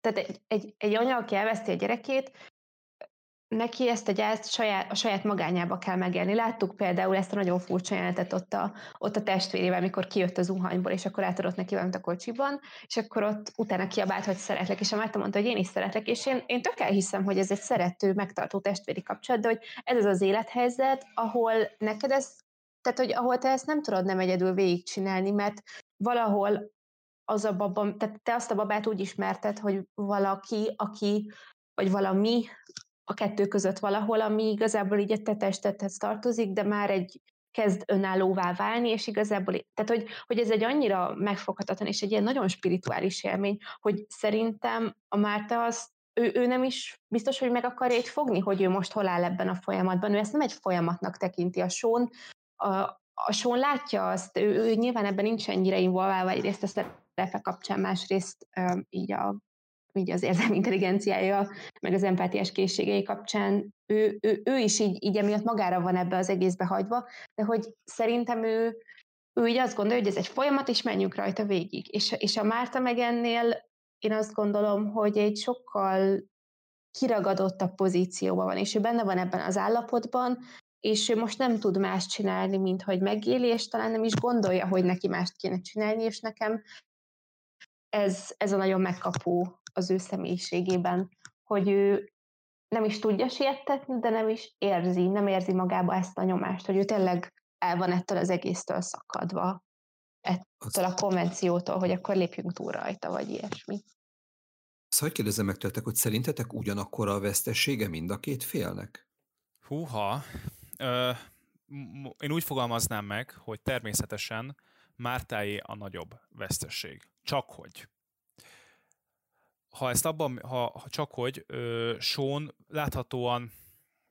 tehát egy, egy, egy anya, aki elveszti a gyerekét, neki ezt a gyászt saját, a saját magányába kell megélni. Láttuk például ezt a nagyon furcsa jelenetet ott a, ott a testvérével, amikor kijött az zuhanyból, és akkor átadott neki valamit a kocsiban, és akkor ott utána kiabált, hogy szeretlek, és a Márta mondta, hogy én is szeretlek, és én, én tök elhiszem, hogy ez egy szerető, megtartó testvéri kapcsolat, de hogy ez az az élethelyzet, ahol neked ez, tehát hogy ahol te ezt nem tudod nem egyedül végigcsinálni, mert valahol az a baba, tehát te azt a babát úgy ismerted, hogy valaki, aki, vagy valami, a kettő között valahol, ami igazából így a te testedhez tartozik, de már egy kezd önállóvá válni, és igazából, tehát hogy, hogy ez egy annyira megfoghatatlan, és egy ilyen nagyon spirituális élmény, hogy szerintem a Márta az, ő, ő nem is biztos, hogy meg akarja itt fogni, hogy ő most hol áll ebben a folyamatban. Ő ezt nem egy folyamatnak tekinti. A Són, a, a Són látja azt, ő, ő nyilván ebben nincs ennyire involválva, egyrészt a szerepe kapcsán, másrészt így a így az érzelmi intelligenciája, meg az empátiás készségei kapcsán, ő, ő, ő is így, így emiatt magára van ebbe az egészbe hagyva, de hogy szerintem ő, ő így azt gondolja, hogy ez egy folyamat, és menjünk rajta végig. És, és a Márta meg ennél én azt gondolom, hogy egy sokkal kiragadottabb pozícióban van, és ő benne van ebben az állapotban, és ő most nem tud más csinálni, mint hogy megéli, és talán nem is gondolja, hogy neki mást kéne csinálni, és nekem ez, ez a nagyon megkapó az ő személyiségében, hogy ő nem is tudja siettetni, de nem is érzi, nem érzi magába ezt a nyomást, hogy ő tényleg el van ettől az egésztől szakadva. ettől a konvenciótól, hogy akkor lépjünk túl rajta, vagy ilyesmi. Azt hogy kérdezem meg tőletek, hogy szerintetek ugyanakkor a vesztessége mind a két félnek? Húha, ö, én úgy fogalmaznám meg, hogy természetesen Mártáé a nagyobb vesztesség. Csak hogy. Ha ezt abban, ha, ha csak hogy, ö, Sean láthatóan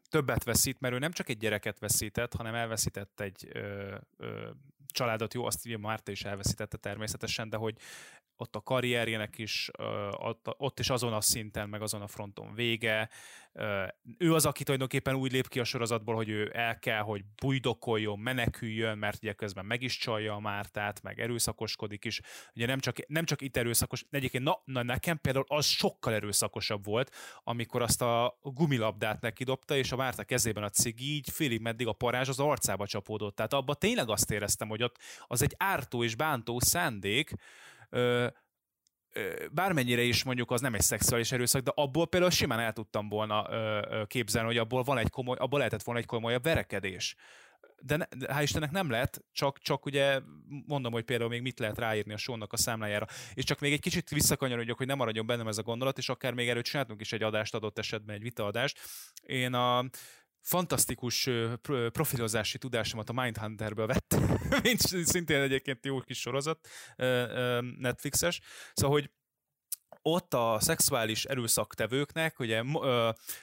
többet veszít, mert ő nem csak egy gyereket veszített, hanem elveszített egy ö, ö, családot, jó, azt ugye Márta is elveszítette természetesen, de hogy ott a karrierjének is, ott is azon a szinten, meg azon a fronton vége. Ő az, aki tulajdonképpen úgy lép ki a sorozatból, hogy ő el kell, hogy bujdokoljon, meneküljön, mert ugye közben meg is csalja a Mártát, meg erőszakoskodik is. Ugye nem csak, nem csak itt erőszakos, egyébként na, na nekem például az sokkal erőszakosabb volt, amikor azt a gumilabdát neki dobta, és a Márta kezében a cigi így félig meddig a parázs az arcába csapódott. Tehát abban tényleg azt éreztem, hogy ott az egy ártó és bántó szándék, ö, bármennyire is mondjuk az nem egy szexuális erőszak, de abból például simán el tudtam volna képzelni, hogy abból van egy komoly, abból lehetett volna egy komolyabb verekedés. De, ne, de hál' Istennek nem lett, csak, csak ugye mondom, hogy például még mit lehet ráírni a sónak a számlájára. És csak még egy kicsit visszakanyarodjak, hogy nem maradjon bennem ez a gondolat, és akár még előtt csináltunk is egy adást adott esetben, egy vitaadást. Én a fantasztikus profilozási tudásomat a Mindhunterből vettem, mint szintén egyébként jó kis sorozat Netflixes. Szóval, hogy ott a szexuális erőszaktevőknek ugye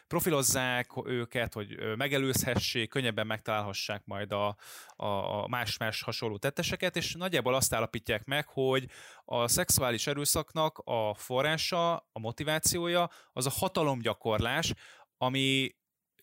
profilozzák őket, hogy megelőzhessék, könnyebben megtalálhassák majd a, a más-más hasonló tetteseket, és nagyjából azt állapítják meg, hogy a szexuális erőszaknak a forrása, a motivációja az a hatalomgyakorlás, ami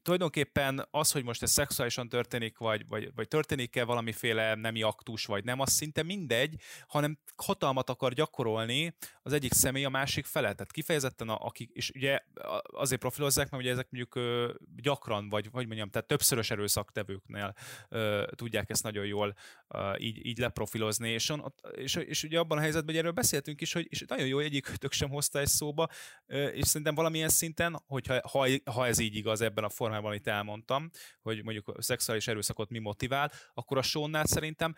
tulajdonképpen az, hogy most ez szexuálisan történik, vagy, vagy, vagy történik-e valamiféle nemi aktus, vagy nem, az szinte mindegy, hanem hatalmat akar gyakorolni az egyik személy a másik felett. Tehát kifejezetten, a, akik, és ugye azért profilozzák, mert ugye ezek mondjuk ö, gyakran, vagy hogy mondjam, tehát többszörös erőszaktevőknél ö, tudják ezt nagyon jól ö, így, így leprofilozni, és, on, és, és ugye abban a helyzetben, hogy erről beszéltünk is, hogy és nagyon jó, hogy egyik sem hozta ezt szóba, ö, és szerintem valamilyen szinten, hogyha ha, ha ez így igaz ebben a formában, formában, amit elmondtam, hogy mondjuk a szexuális erőszakot mi motivál, akkor a Sónnál szerintem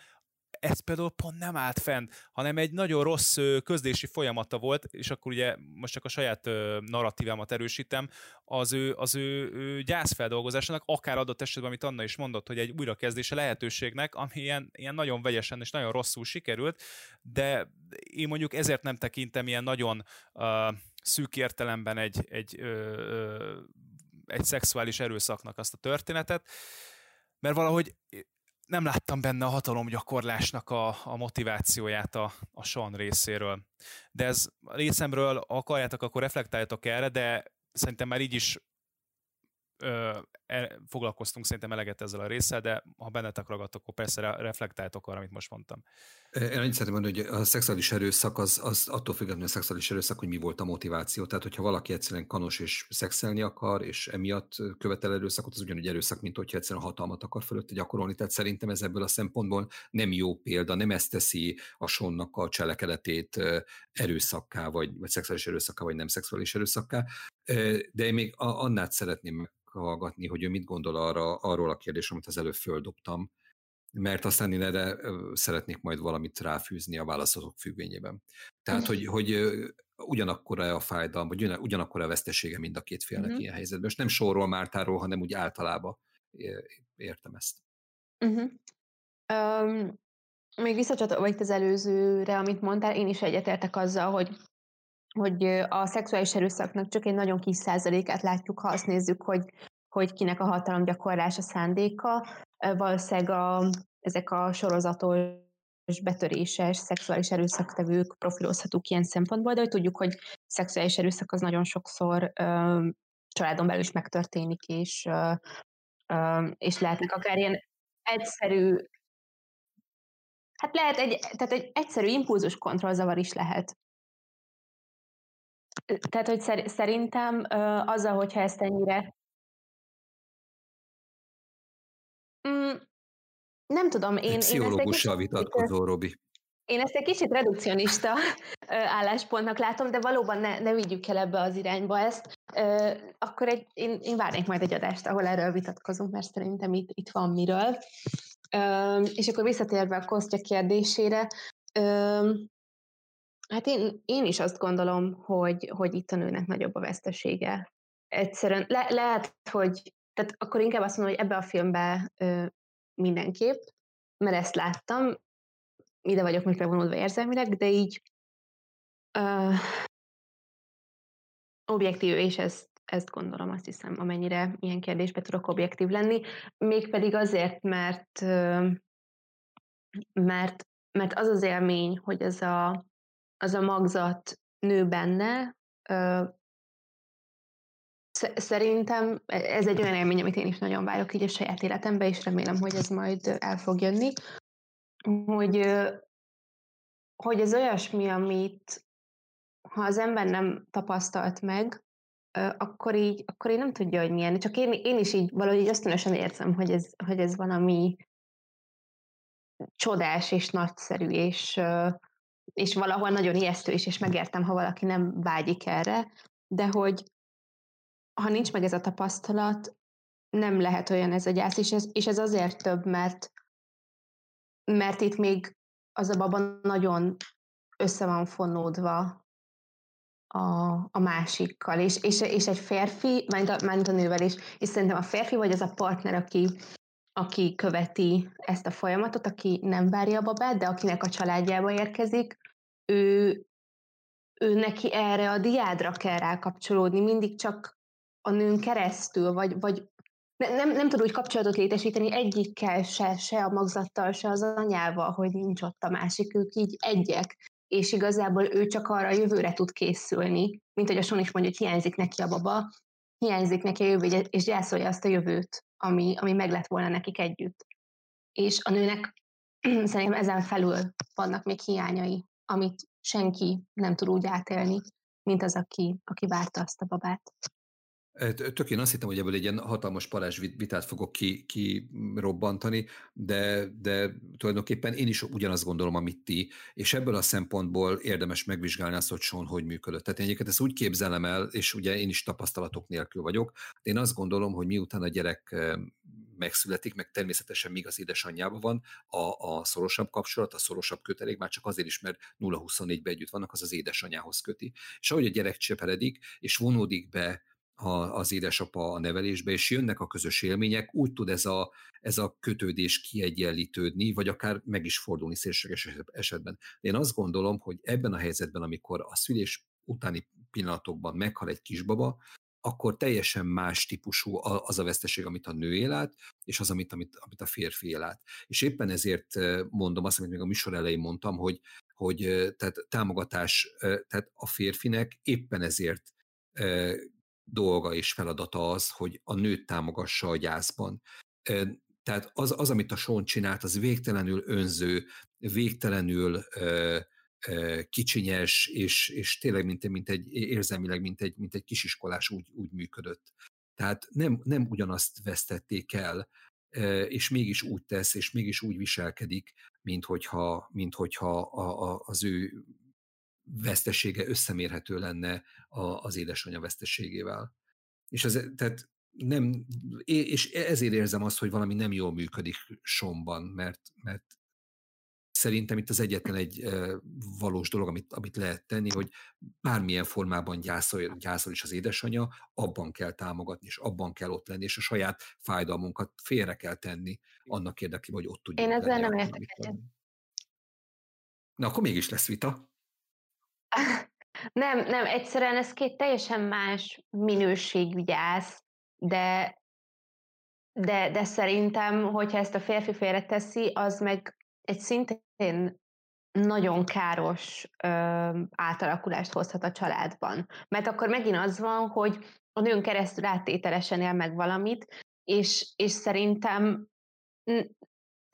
ez például pont nem állt fenn, hanem egy nagyon rossz közlési folyamata volt, és akkor ugye most csak a saját narratívámat erősítem, az ő, az ő, gyászfeldolgozásának, akár adott esetben, amit Anna is mondott, hogy egy újrakezdése lehetőségnek, ami ilyen, ilyen nagyon vegyesen és nagyon rosszul sikerült, de én mondjuk ezért nem tekintem ilyen nagyon uh, szűk értelemben egy, egy uh, egy szexuális erőszaknak azt a történetet, mert valahogy nem láttam benne a hatalomgyakorlásnak a, a motivációját a, a Sean részéről. De ez részemről akarjátok, akkor reflektáljatok erre, de szerintem már így is ö, e, foglalkoztunk szerintem eleget ezzel a résszel, de ha bennetek ragadtok, akkor persze reflektáltok arra, amit most mondtam. Én annyit szeretném mondani, hogy a szexuális erőszak az, az attól függetlenül a szexuális erőszak, hogy mi volt a motiváció. Tehát, hogyha valaki egyszerűen kanos és szexelni akar, és emiatt követel erőszakot, az ugyanúgy erőszak, mint hogyha egyszerűen hatalmat akar fölötte gyakorolni. Tehát szerintem ez ebből a szempontból nem jó példa, nem ezt teszi a sonnak a cselekedetét erőszakká, vagy, vagy szexuális erőszakká, vagy nem szexuális erőszakká. De én még annát szeretném meghallgatni, hogy ő mit gondol arra, arról a kérdésről, amit az előbb földobtam, mert aztán én erre szeretnék majd valamit ráfűzni a válaszatok függvényében. Tehát, hogy, hogy ugyanakkor a fájdalom, vagy ugyanakkor a vesztesége mind a két félnek uh-huh. ilyen helyzetben. És nem sorról, Mártáról, hanem úgy általában értem ezt. Uh-huh. Um, még visszacsatolva itt az előzőre, amit mondtál, én is egyetértek azzal, hogy hogy a szexuális erőszaknak csak egy nagyon kis százalékát látjuk, ha azt nézzük, hogy, hogy kinek a hatalomgyakorlása szándéka. Valószínűleg a, ezek a sorozatos betöréses szexuális erőszaktevők profilozhatók ilyen szempontból, de hogy tudjuk, hogy szexuális erőszak az nagyon sokszor ö, családon belül is megtörténik, és, ö, ö, és lehetnek akár ilyen egyszerű, hát lehet egy, tehát egy egyszerű impulzus kontrollzavar is lehet. Tehát, hogy szerintem azzal, hogyha ezt ennyire nem tudom, én... Pszichológussal vitatkozó, Robi. Én ezt egy kicsit redukcionista álláspontnak látom, de valóban ne, ne vigyük el ebbe az irányba ezt. Akkor egy, én, én várnék majd egy adást, ahol erről vitatkozunk, mert szerintem itt, itt van miről. És akkor visszatérve a Kostya kérdésére, hát én, én is azt gondolom, hogy, hogy itt a nőnek nagyobb a vesztesége. Egyszerűen le, lehet, hogy tehát akkor inkább azt mondom, hogy ebbe a filmbe ö, mindenképp, mert ezt láttam, ide vagyok még bevonulva érzelmileg, de így ö, objektív, és ezt, ezt gondolom, azt hiszem, amennyire ilyen kérdésbe tudok objektív lenni, mégpedig azért, mert mert, mert az az élmény, hogy ez a, az a magzat nő benne, Szerintem ez egy olyan élmény, amit én is nagyon várok így a saját életemben, és remélem, hogy ez majd el fog jönni, hogy, hogy ez olyasmi, amit ha az ember nem tapasztalt meg, akkor így, akkor így nem tudja, hogy milyen. Csak én, én is így valahogy így ösztönösen érzem, hogy ez, hogy ez valami csodás és nagyszerű, és, és valahol nagyon ijesztő is, és megértem, ha valaki nem vágyik erre, de hogy ha nincs meg ez a tapasztalat, nem lehet olyan ez a gyász, és ez, és ez azért több, mert, mert itt még az a baba nagyon össze van fonódva a, a másikkal, és, és, és egy férfi, ment a, ment a nővel is, és szerintem a férfi vagy az a partner, aki, aki követi ezt a folyamatot, aki nem várja a babát, de akinek a családjába érkezik, ő, ő neki erre a diádra kell rákapcsolódni, mindig csak a nőn keresztül, vagy, vagy nem, nem tud úgy kapcsolatot létesíteni egyikkel se, se a magzattal, se az anyával, hogy nincs ott a másik, ők így egyek, és igazából ő csak arra a jövőre tud készülni, mint hogy a Son is mondja, hogy hiányzik neki a baba, hiányzik neki a jövő, és gyászolja azt a jövőt, ami, ami meg lett volna nekik együtt. És a nőnek szerintem ezen felül vannak még hiányai, amit senki nem tud úgy átélni, mint az, aki, aki várta azt a babát. Tök én azt hittem, hogy ebből egy ilyen hatalmas parázs vitát fogok ki, kirobbantani, de, de tulajdonképpen én is ugyanazt gondolom, amit ti, és ebből a szempontból érdemes megvizsgálni azt, hogy Sean hogy működött. Tehát én egyébként ezt úgy képzelem el, és ugye én is tapasztalatok nélkül vagyok, én azt gondolom, hogy miután a gyerek megszületik, meg természetesen még az édesanyjában van a, a szorosabb kapcsolat, a szorosabb kötelék, már csak azért is, mert 0-24-ben együtt vannak, az az édesanyjához köti. És ahogy a gyerek cseperedik, és vonódik be a, az édesapa a nevelésbe, és jönnek a közös élmények, úgy tud ez a, ez a kötődés kiegyenlítődni, vagy akár meg is fordulni szélséges esetben. Én azt gondolom, hogy ebben a helyzetben, amikor a szülés utáni pillanatokban meghal egy kisbaba, akkor teljesen más típusú az a veszteség, amit a nő él át, és az, amit, amit, amit a férfi él át. És éppen ezért mondom azt, amit még a műsor elején mondtam, hogy, hogy tehát támogatás, tehát a férfinek éppen ezért dolga és feladata az, hogy a nőt támogassa a gyászban. Tehát az, az amit a Sean csinált, az végtelenül önző, végtelenül ö, ö, kicsinyes, és, és tényleg mint, mint egy érzelmileg, mint egy, mint egy kisiskolás úgy, úgy működött. Tehát nem, nem ugyanazt vesztették el, és mégis úgy tesz, és mégis úgy viselkedik, mint hogyha, mint hogyha a, a, az ő vesztesége összemérhető lenne az édesanyja veszteségével. És ez, tehát nem, és ezért érzem azt, hogy valami nem jól működik somban, mert, mert szerintem itt az egyetlen egy valós dolog, amit, amit lehet tenni, hogy bármilyen formában gyászol, gyászol is az édesanyja, abban kell támogatni, és abban kell ott lenni, és a saját fájdalmunkat félre kell tenni annak érdekében, hogy ott tudjuk Én ezzel nem értek egyet. Na, akkor mégis lesz vita. Nem, nem, egyszerűen ez két teljesen más minőségű gyász, de, de, de szerintem, hogyha ezt a férfi félreteszi, az meg egy szintén nagyon káros ö, átalakulást hozhat a családban. Mert akkor megint az van, hogy a nőn keresztül áttételesen él meg valamit, és, és szerintem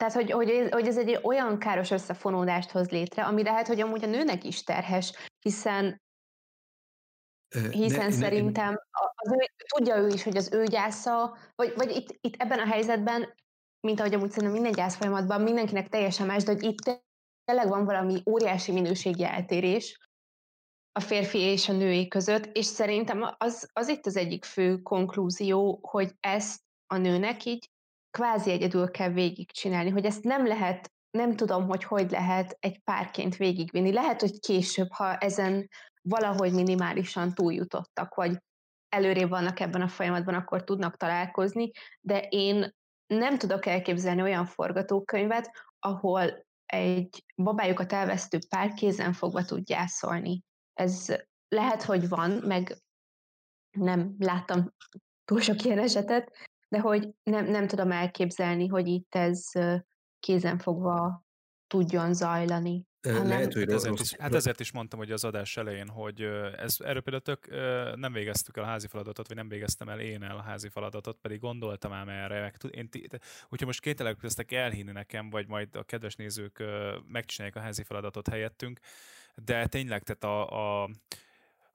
tehát, hogy, hogy, hogy ez egy olyan káros összefonódást hoz létre, ami lehet, hogy amúgy a nőnek is terhes, hiszen hiszen ne, szerintem az ő, tudja ő is, hogy az ő gyásza, vagy, vagy itt, itt ebben a helyzetben, mint ahogy amúgy szerintem minden gyász folyamatban, mindenkinek teljesen más, de hogy itt tényleg van valami óriási minőségi eltérés a férfi és a női között, és szerintem az, az itt az egyik fő konklúzió, hogy ezt a nőnek így kvázi egyedül kell végigcsinálni, hogy ezt nem lehet nem tudom, hogy hogy lehet egy párként végigvinni. Lehet, hogy később, ha ezen valahogy minimálisan túljutottak, vagy előrébb vannak ebben a folyamatban, akkor tudnak találkozni, de én nem tudok elképzelni olyan forgatókönyvet, ahol egy babájukat elvesztő pár kézen fogva tud gyászolni. Ez lehet, hogy van, meg nem láttam túl sok ilyen esetet, de hogy nem, nem tudom elképzelni, hogy itt ez kézenfogva tudjon zajlani. Lehet, hogy ezért is, hát ezért is mondtam, hogy az adás elején, hogy ez, erről például tök nem végeztük el a házi feladatot, vagy nem végeztem el én el a házi feladatot, pedig gondoltam ám erre. Meg, én, hogyha most kételek kezdtek elhinni nekem, vagy majd a kedves nézők megcsinálják a házi feladatot helyettünk, de tényleg, tehát a, a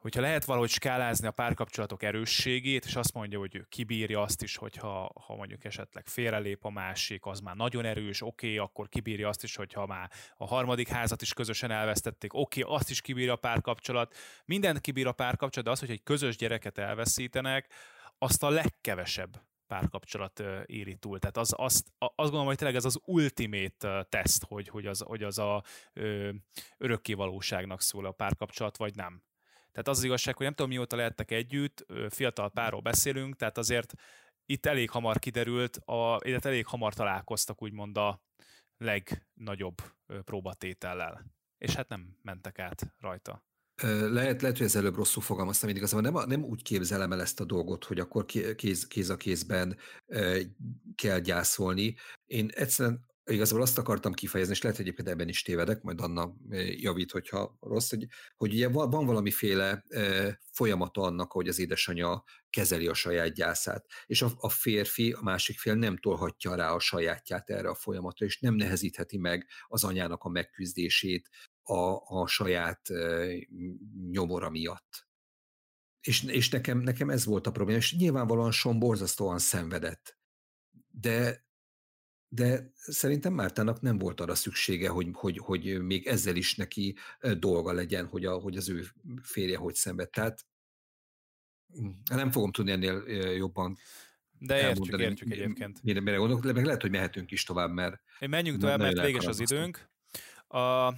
hogyha lehet valahogy skálázni a párkapcsolatok erősségét, és azt mondja, hogy ő kibírja azt is, hogyha ha mondjuk esetleg félrelép a másik, az már nagyon erős, oké, okay, akkor kibírja azt is, hogyha már a harmadik házat is közösen elvesztették, oké, okay, azt is kibírja a párkapcsolat. Mindent kibír a párkapcsolat, de az, hogy egy közös gyereket elveszítenek, azt a legkevesebb párkapcsolat éri túl. Tehát az, azt, azt gondolom, hogy tényleg ez az ultimate teszt, hogy, hogy, az, hogy az a ö, örökkévalóságnak szól a párkapcsolat, vagy nem. Tehát az, az igazság, hogy nem tudom mióta lehettek együtt, fiatal párról beszélünk, tehát azért itt elég hamar kiderült, a, illetve elég hamar találkoztak úgymond a legnagyobb próbatétellel. És hát nem mentek át rajta. Lehet, lehet, hogy ez előbb rosszul fogalmaztam, én igazából nem, nem úgy képzelem el ezt a dolgot, hogy akkor kéz, kéz a kézben kell gyászolni. Én egyszerűen Igazából azt akartam kifejezni, és lehet, hogy egyébként ebben is tévedek, majd Anna eh, javít, hogyha rossz, hogy, hogy ugye van, valamiféle e, folyamata annak, hogy az édesanyja kezeli a saját gyászát, és a, a férfi, a másik fél nem tolhatja rá a sajátját erre a folyamatra, és nem nehezítheti meg az anyának a megküzdését a, a saját e, nyomora miatt. És, és nekem, nekem ez volt a probléma, és nyilvánvalóan Son borzasztóan szenvedett, de de szerintem Mártának nem volt arra szüksége, hogy, hogy, hogy még ezzel is neki dolga legyen, hogy, a, hogy az ő férje hogy szenved. Tehát hm, nem fogom tudni ennél jobban de értjük, értjük egyébként. Mire, mire gondolok, meg lehet, hogy mehetünk is tovább, mert... Menjünk tovább, mert véges az időnk. A,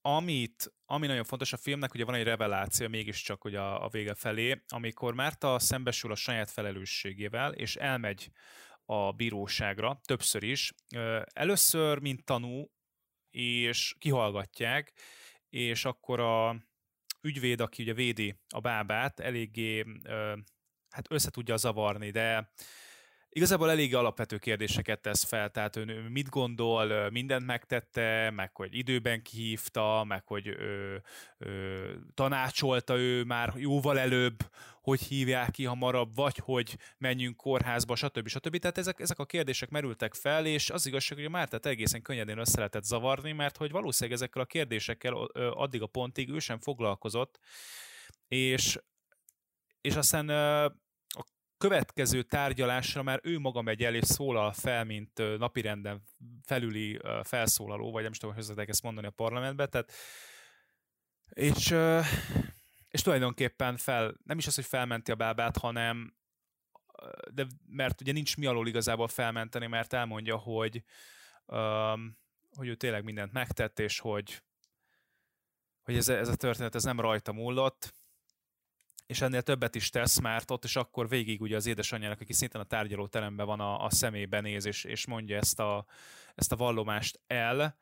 amit, ami nagyon fontos a filmnek, ugye van egy reveláció mégiscsak ugye a, a vége felé, amikor Márta szembesül a saját felelősségével, és elmegy a bíróságra, többször is. Először, mint tanú, és kihallgatják, és akkor a ügyvéd, aki ugye védi a bábát, eléggé hát össze tudja zavarni, de Igazából elég alapvető kérdéseket tesz fel, tehát ő mit gondol, mindent megtette, meg hogy időben kihívta, meg hogy ö, ö, tanácsolta ő már jóval előbb, hogy hívják ki hamarabb, vagy hogy menjünk kórházba, stb. stb. Tehát ezek, ezek a kérdések merültek fel, és az igazság, hogy a Mártát egészen könnyedén össze lehetett zavarni, mert hogy valószínűleg ezekkel a kérdésekkel addig a pontig ő sem foglalkozott, és és aztán következő tárgyalásra már ő maga megy el és szólal fel, mint napirenden felüli felszólaló, vagy nem is tudom, hogy ezt mondani a parlamentben, tehát és, és tulajdonképpen fel, nem is az, hogy felmenti a bábát, hanem de mert ugye nincs mi alól igazából felmenteni, mert elmondja, hogy, hogy ő tényleg mindent megtett, és hogy, hogy ez, ez a történet ez nem rajta múlott, és ennél többet is tesz, mert ott is akkor végig ugye az édesanyjának, aki szintén a tárgyalóteremben van a, a szemébe néz, és, és mondja ezt a, ezt a vallomást el,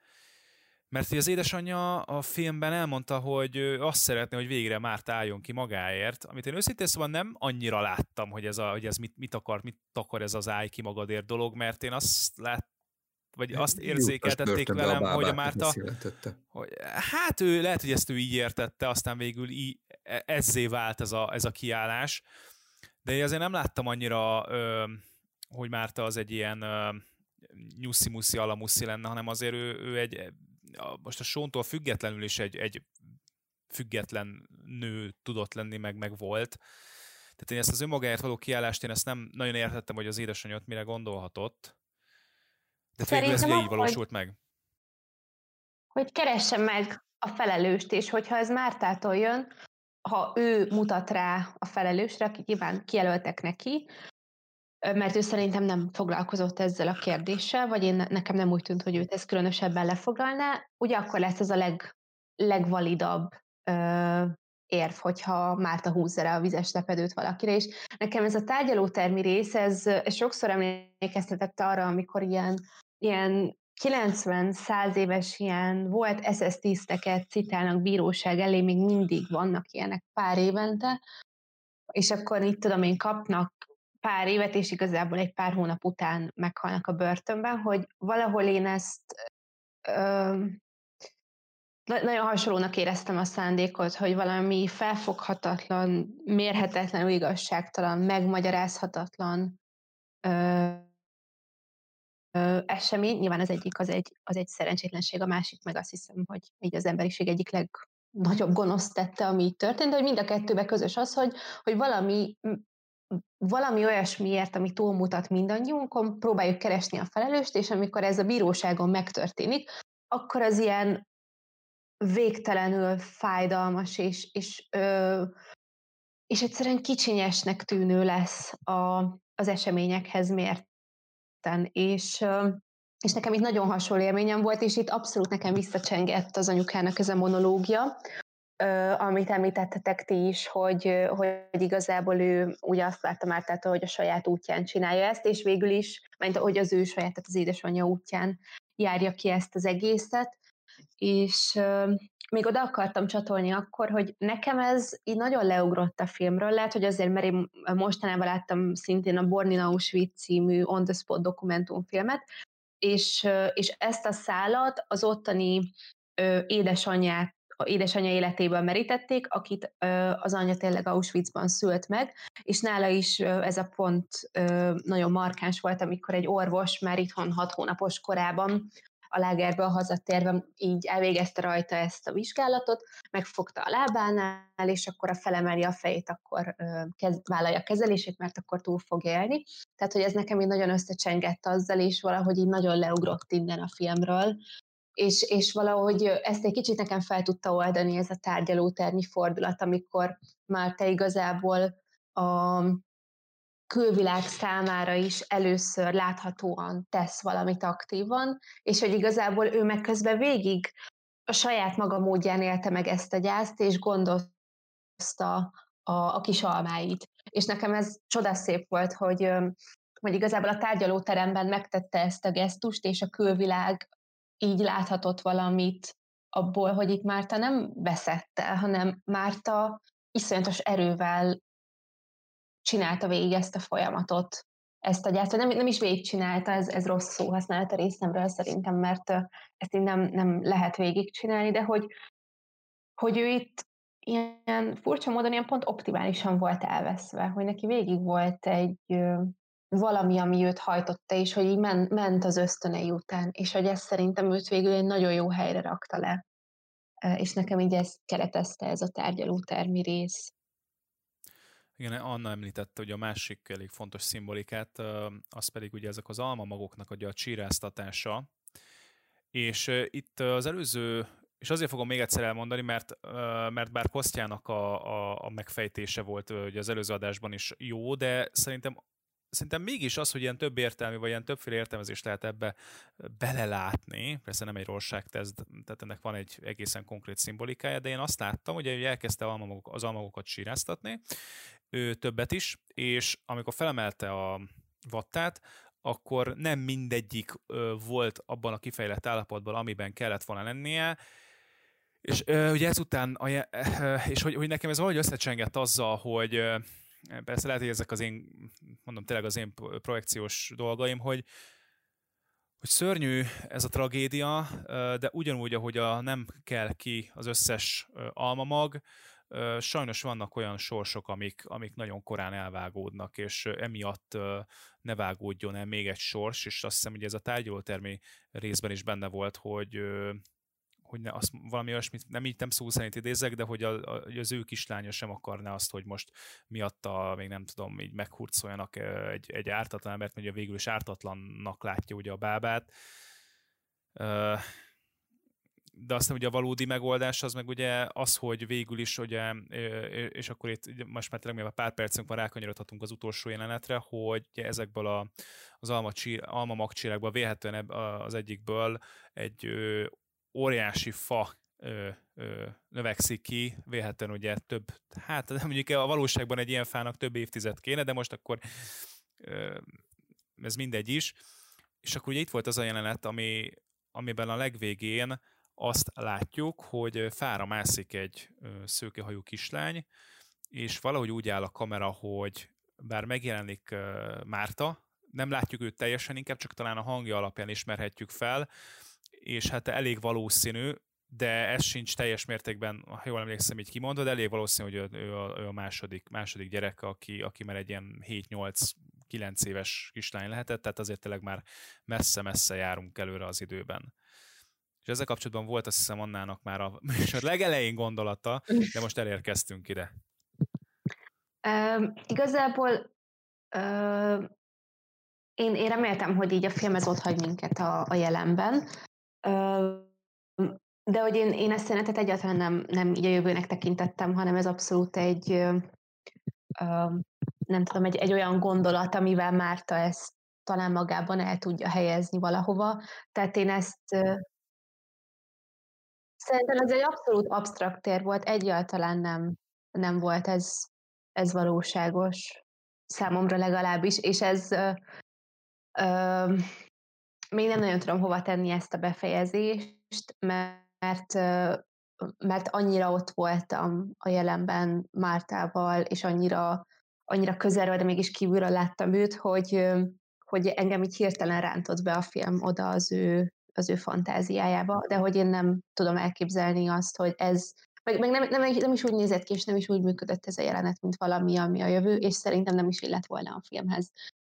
mert az édesanyja a filmben elmondta, hogy azt szeretné, hogy végre már álljon ki magáért, amit én őszintén szóval nem annyira láttam, hogy ez, a, hogy ez mit, mit akar, mit akar ez az állj ki magadért dolog, mert én azt lát, vagy azt érzékeltették velem, a hogy a Márta, hogy, hát ő lehet, hogy ezt ő így értette, aztán végül így, e, ezzé vált ez a, ez a kiállás, de én azért nem láttam annyira, hogy Márta az egy ilyen nyuszi-muszi alamuszi lenne, hanem azért ő, ő egy, most a Sóntól függetlenül is egy, egy független nő tudott lenni, meg, meg volt. Tehát én ezt az önmagáért való kiállást, én ezt nem nagyon értettem, hogy az édesanyja mire gondolhatott. De végül ez így valósult meg? Hogy keresse meg a felelőst, és hogyha ez Mártától jön, ha ő mutat rá a felelősre, aki nyilván kijelöltek neki, mert ő szerintem nem foglalkozott ezzel a kérdéssel, vagy én, nekem nem úgy tűnt, hogy őt ez különösebben lefoglalná, ugye akkor lesz ez a leg, legvalidabb ö, érv, hogyha Márta húzza rá a vizes lepedőt valakire, és nekem ez a tárgyalótermi rész, ez, ez sokszor emlékeztetett arra, amikor ilyen, ilyen 90-100 éves ilyen volt SS tiszteket citálnak bíróság elé, még mindig vannak ilyenek pár évente, és akkor itt tudom én kapnak pár évet, és igazából egy pár hónap után meghalnak a börtönben, hogy valahol én ezt ö, nagyon hasonlónak éreztem a szándékot, hogy valami felfoghatatlan, mérhetetlen, igazságtalan, megmagyarázhatatlan ö, ö, esemény. Nyilván az egyik az egy, az egy szerencsétlenség, a másik meg azt hiszem, hogy így az emberiség egyik legnagyobb gonosz tette, ami így történt, de hogy mind a kettőben közös az, hogy, hogy valami valami olyasmiért, ami túlmutat mindannyiunkon, próbáljuk keresni a felelőst, és amikor ez a bíróságon megtörténik, akkor az ilyen végtelenül fájdalmas, és, és, ö, és egyszerűen kicsinyesnek tűnő lesz a, az eseményekhez mérten. És, ö, és nekem itt nagyon hasonló élményem volt, és itt abszolút nekem visszacsengett az anyukának ez a monológia, amit említettetek ti is, hogy, hogy igazából ő úgy azt látta már, tehát, hogy a saját útján csinálja ezt, és végül is, mert hogy az ő saját, tehát az édesanyja útján járja ki ezt az egészet, és még oda akartam csatolni akkor, hogy nekem ez így nagyon leugrott a filmről, lehet, hogy azért, mert én mostanában láttam szintén a Born in Auschwitz című on the spot dokumentumfilmet, és, és ezt a szálat az ottani édesanyját édesanyja életéből merítették, akit az anyja tényleg Auschwitzban szült meg, és nála is ez a pont nagyon markáns volt, amikor egy orvos már itthon hat hónapos korában a lágerből hazatérve így elvégezte rajta ezt a vizsgálatot, megfogta a lábánál, és akkor a felemeli a fejét, akkor kezd, vállalja a kezelését, mert akkor túl fog élni. Tehát, hogy ez nekem így nagyon összecsengett azzal, és valahogy így nagyon leugrott innen a filmről, és, és valahogy ezt egy kicsit nekem fel tudta oldani ez a tárgyalótermi fordulat, amikor már te igazából a külvilág számára is először láthatóan tesz valamit aktívan, és hogy igazából ő meg közben végig a saját maga módján élte meg ezt a gyászt, és gondozta a, a kis almáit. És nekem ez csodaszép volt, hogy, hogy igazából a tárgyalóteremben megtette ezt a gesztust, és a külvilág így láthatott valamit abból, hogy itt Márta nem veszett el, hanem Márta iszonyatos erővel csinálta végig ezt a folyamatot, ezt a gyárt, nem, nem is végigcsinálta, ez, ez rossz szó használat a részemről szerintem, mert ezt így nem, nem lehet végigcsinálni, de hogy, hogy ő itt ilyen furcsa módon ilyen pont optimálisan volt elveszve, hogy neki végig volt egy valami, ami őt hajtotta, és hogy így men, ment az ösztönei után, és hogy ez szerintem őt végül egy nagyon jó helyre rakta le. És nekem így ez keretezte ez a tárgyalótermi rész. Igen, Anna említette, hogy a másik elég fontos szimbolikát, az pedig ugye ezek az almamagoknak ugye a csíráztatása, és itt az előző, és azért fogom még egyszer elmondani, mert, mert bár Kosztjának a, a, a megfejtése volt ugye az előző adásban is jó, de szerintem szerintem mégis az, hogy ilyen több értelmi, vagy ilyen többféle értelmezést lehet ebbe belelátni, persze nem egy teszt, tehát ennek van egy egészen konkrét szimbolikája, de én azt láttam, hogy elkezdte az almagokat síráztatni, ő többet is, és amikor felemelte a vattát, akkor nem mindegyik volt abban a kifejlett állapotban, amiben kellett volna lennie, és ö, ugye ezután, és hogy, hogy nekem ez valahogy összecsengett azzal, hogy persze lehet, hogy ezek az én, mondom tényleg az én projekciós dolgaim, hogy, hogy szörnyű ez a tragédia, de ugyanúgy, ahogy a nem kell ki az összes almamag, sajnos vannak olyan sorsok, amik, amik nagyon korán elvágódnak, és emiatt ne vágódjon el még egy sors, és azt hiszem, hogy ez a tárgyalótermi részben is benne volt, hogy hogy ne, azt valami olyasmit, nem így nem szó szerint idézek, de hogy, a, a, az ő kislánya sem akarná azt, hogy most miatta még nem tudom, így meghurcoljanak egy, egy ártatlan mert ugye végül is ártatlannak látja ugye a bábát. De aztán ugye a valódi megoldás az meg ugye az, hogy végül is ugye, és akkor itt most már tényleg a pár percünk van rákanyarodhatunk az utolsó jelenetre, hogy ezekből a, az alma, alma magcsirákból véletlenül az egyikből egy óriási fa ö, ö, növekszik ki, véletlenül ugye több, hát mondjuk a valóságban egy ilyen fának több évtized kéne, de most akkor ö, ez mindegy is. És akkor ugye itt volt az a jelenet, ami, amiben a legvégén azt látjuk, hogy fára mászik egy szőkehajú kislány, és valahogy úgy áll a kamera, hogy bár megjelenik Márta, nem látjuk őt teljesen, inkább csak talán a hangja alapján ismerhetjük fel, és hát elég valószínű, de ez sincs teljes mértékben, ha jól emlékszem, így kimondva, de elég valószínű, hogy ő a, ő a második, második gyerek, aki, aki már egy ilyen 7-8-9 éves kislány lehetett, tehát azért tényleg már messze-messze járunk előre az időben. És ezzel kapcsolatban volt azt hiszem Annának már a műsor legelején gondolata, de most elérkeztünk ide. Um, igazából uh, én, én reméltem, hogy így a film ez ott hagy minket a, a jelenben, de hogy én, én ezt szerintem egyáltalán nem, nem így a jövőnek tekintettem, hanem ez abszolút egy nem tudom, egy, egy olyan gondolat, amivel Márta ezt talán magában el tudja helyezni valahova. Tehát én ezt Szerintem ez egy abszolút absztrakt tér volt, egyáltalán nem, nem volt ez, ez valóságos számomra legalábbis, és ez még nem nagyon tudom hova tenni ezt a befejezést, mert mert annyira ott voltam a jelenben Mártával, és annyira, annyira közelről, de mégis kívülről láttam őt, hogy, hogy engem így hirtelen rántott be a film oda az ő az ő fantáziájába, de hogy én nem tudom elképzelni azt, hogy ez, meg, meg nem, nem, nem is úgy nézett ki, és nem is úgy működött ez a jelenet, mint valami, ami a jövő, és szerintem nem is illett volna a filmhez.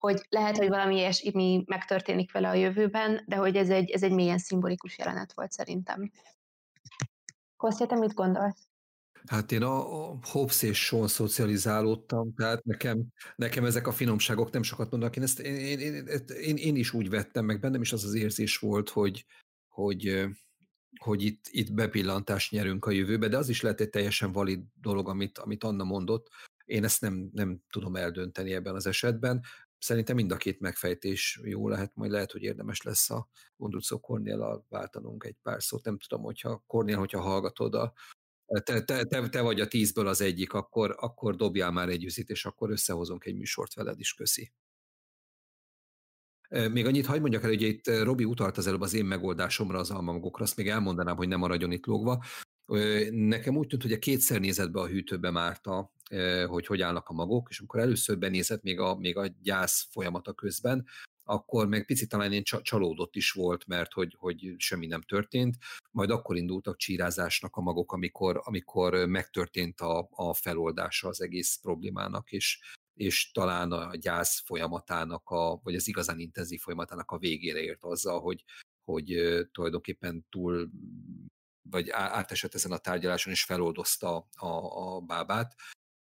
Hogy lehet, hogy valami ilyesmi megtörténik vele a jövőben, de hogy ez egy, ez egy mélyen szimbolikus jelenet volt szerintem. Kostya, te mit gondolsz? Hát én a, a Hobbes és Sean szocializálódtam, tehát nekem, nekem ezek a finomságok nem sokat mondanak. Én, ezt, én, én, én, én, is úgy vettem, meg bennem is az az érzés volt, hogy, hogy, hogy itt, itt bepillantást nyerünk a jövőbe, de az is lehet egy teljesen valid dolog, amit, amit Anna mondott. Én ezt nem, nem tudom eldönteni ebben az esetben. Szerintem mind a két megfejtés jó lehet, majd lehet, hogy érdemes lesz a Gondrucó Kornéllal váltanunk egy pár szót. Nem tudom, hogyha Kornél, hogyha hallgatod a, te, te, te, te vagy a tízből az egyik, akkor, akkor dobjál már egy üzit, és akkor összehozunk egy műsort veled is, köszi. Még annyit hagyd mondjak el, hogy itt Robi utalt az előbb az én megoldásomra az almamagokra, azt még elmondanám, hogy nem maradjon itt lógva. Nekem úgy tűnt, hogy a kétszer nézett be a hűtőbe Márta, hogy hogy állnak a magok, és amikor először benézett még a, még a gyász folyamata közben, akkor meg picit talán én csalódott is volt, mert hogy, hogy semmi nem történt. Majd akkor indultak csírázásnak a magok, amikor, amikor megtörtént a, a feloldása az egész problémának, és, és talán a gyász folyamatának, a, vagy az igazán intenzív folyamatának a végére ért azzal, hogy, hogy tulajdonképpen túl vagy átesett ezen a tárgyaláson, és feloldozta a, a bábát.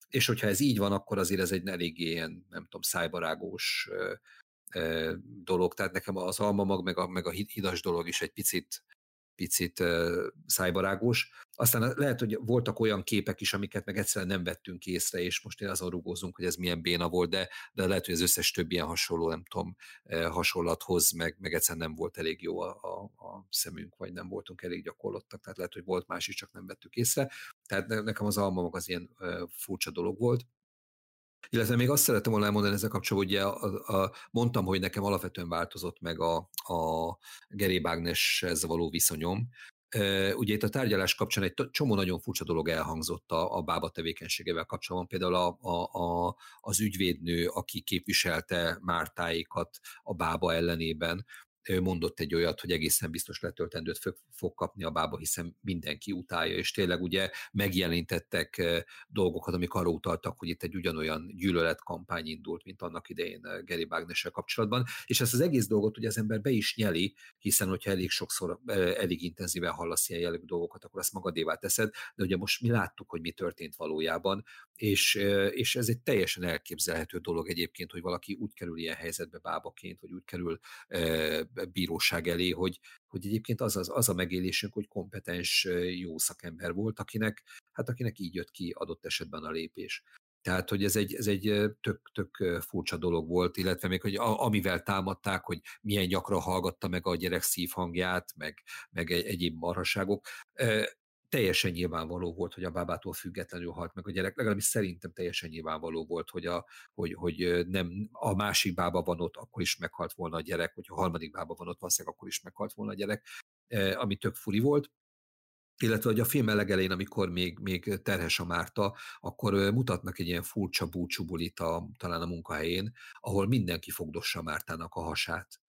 És hogyha ez így van, akkor azért ez egy eléggé ilyen, nem tudom, szájbarágós dolog, tehát nekem az almamag meg a, meg a hidas dolog is egy picit, picit szájbarágos. Aztán lehet, hogy voltak olyan képek is, amiket meg egyszerűen nem vettünk észre, és most én azon rugózunk, hogy ez milyen béna volt, de, de lehet, hogy az összes több ilyen hasonló, nem tudom, hasonlathoz, meg, meg egyszerűen nem volt elég jó a, a, a szemünk, vagy nem voltunk elég gyakorlottak, tehát lehet, hogy volt más is, csak nem vettük észre. Tehát nekem az almamag az ilyen furcsa dolog volt. Illetve még azt szerettem volna elmondani ezzel kapcsolatban, hogy a, a, mondtam, hogy nekem alapvetően változott meg a, a Gary ez való viszonyom. Ugye itt a tárgyalás kapcsán egy csomó nagyon furcsa dolog elhangzott a, a bába tevékenységével kapcsolatban. Például a, a, a, az ügyvédnő, aki képviselte Mártáikat a bába ellenében, mondott egy olyat, hogy egészen biztos letöltendőt fog kapni a bába, hiszen mindenki utálja, és tényleg ugye megjelentettek dolgokat, amik arra utaltak, hogy itt egy ugyanolyan gyűlöletkampány indult, mint annak idején Gary bagnes kapcsolatban, és ezt az egész dolgot ugye az ember be is nyeli, hiszen hogyha elég sokszor, elég intenzíven hallasz ilyen jellegű dolgokat, akkor azt magadévá teszed, de ugye most mi láttuk, hogy mi történt valójában, és, és ez egy teljesen elképzelhető dolog egyébként, hogy valaki úgy kerül ilyen helyzetbe bábaként, vagy úgy kerül bíróság elé, hogy, hogy egyébként az, az, az a megélésünk, hogy kompetens, jó szakember volt, akinek, hát akinek így jött ki adott esetben a lépés. Tehát, hogy ez egy, ez egy tök, tök furcsa dolog volt, illetve még, hogy amivel támadták, hogy milyen gyakran hallgatta meg a gyerek szívhangját, meg, meg egyéb marhaságok, teljesen nyilvánvaló volt, hogy a bábától függetlenül halt meg a gyerek, legalábbis szerintem teljesen nyilvánvaló volt, hogy, a, hogy, hogy nem a másik bába van ott, akkor is meghalt volna a gyerek, hogy a harmadik bába van ott, valószínűleg akkor is meghalt volna a gyerek, ami tök furi volt illetve hogy a film legelején, amikor még, még terhes a Márta, akkor mutatnak egy ilyen furcsa búcsúbulit a, talán a munkahelyén, ahol mindenki fogdossa Mártának a hasát.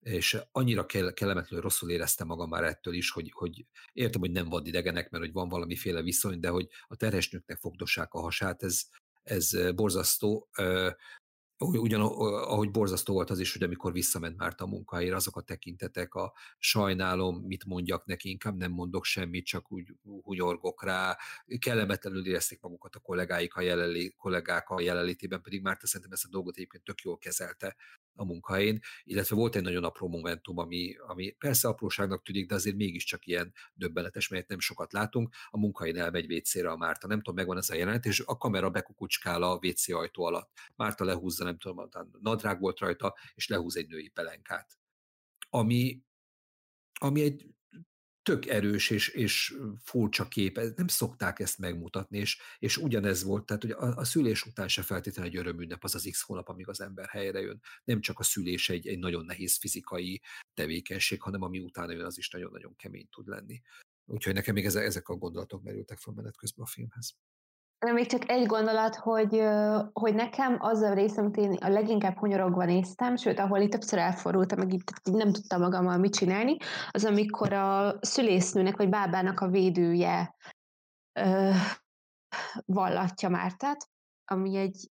És annyira kell, kellemetlenül rosszul éreztem magam már ettől is, hogy, hogy értem, hogy nem vadidegenek, mert hogy van valamiféle viszony, de hogy a terhesnőknek fogdossák a hasát, ez, ez borzasztó. Ugyan, ahogy borzasztó volt az is, hogy amikor visszament Márta a munkahelyére, azok a tekintetek, a sajnálom, mit mondjak neki, inkább nem mondok semmit, csak úgy hunyorgok rá, kellemetlenül érezték magukat a kollégáik a jelenlé, kollégák a jelenlétében, pedig Márta szerintem ezt a dolgot egyébként tök jól kezelte a munkahelyén, illetve volt egy nagyon apró momentum, ami, ami persze apróságnak tűnik, de azért mégiscsak ilyen döbbenetes, melyet nem sokat látunk. A munkahelyén elmegy WC-re a Márta, nem tudom, megvan ez a jelenet, és a kamera bekukucskál a WC ajtó alatt. Márta lehúzza, nem tudom, nadrág volt rajta, és lehúz egy női pelenkát. Ami, ami egy tök erős és, és furcsa kép, nem szokták ezt megmutatni, és, és ugyanez volt, tehát hogy a, a szülés után se feltétlenül egy örömünnep az az x hónap, amíg az ember helyre jön. Nem csak a szülés egy, egy nagyon nehéz fizikai tevékenység, hanem ami utána jön, az is nagyon-nagyon kemény tud lenni. Úgyhogy nekem még ezek, a gondolatok merültek fel menet közben a filmhez. Még csak egy gondolat, hogy, hogy nekem az a rész, amit én a leginkább hunyorogva néztem, sőt, ahol itt többször elfordultam, meg itt nem tudtam magammal mit csinálni, az amikor a szülésznőnek vagy bábának a védője ö, vallatja Mártát, ami egy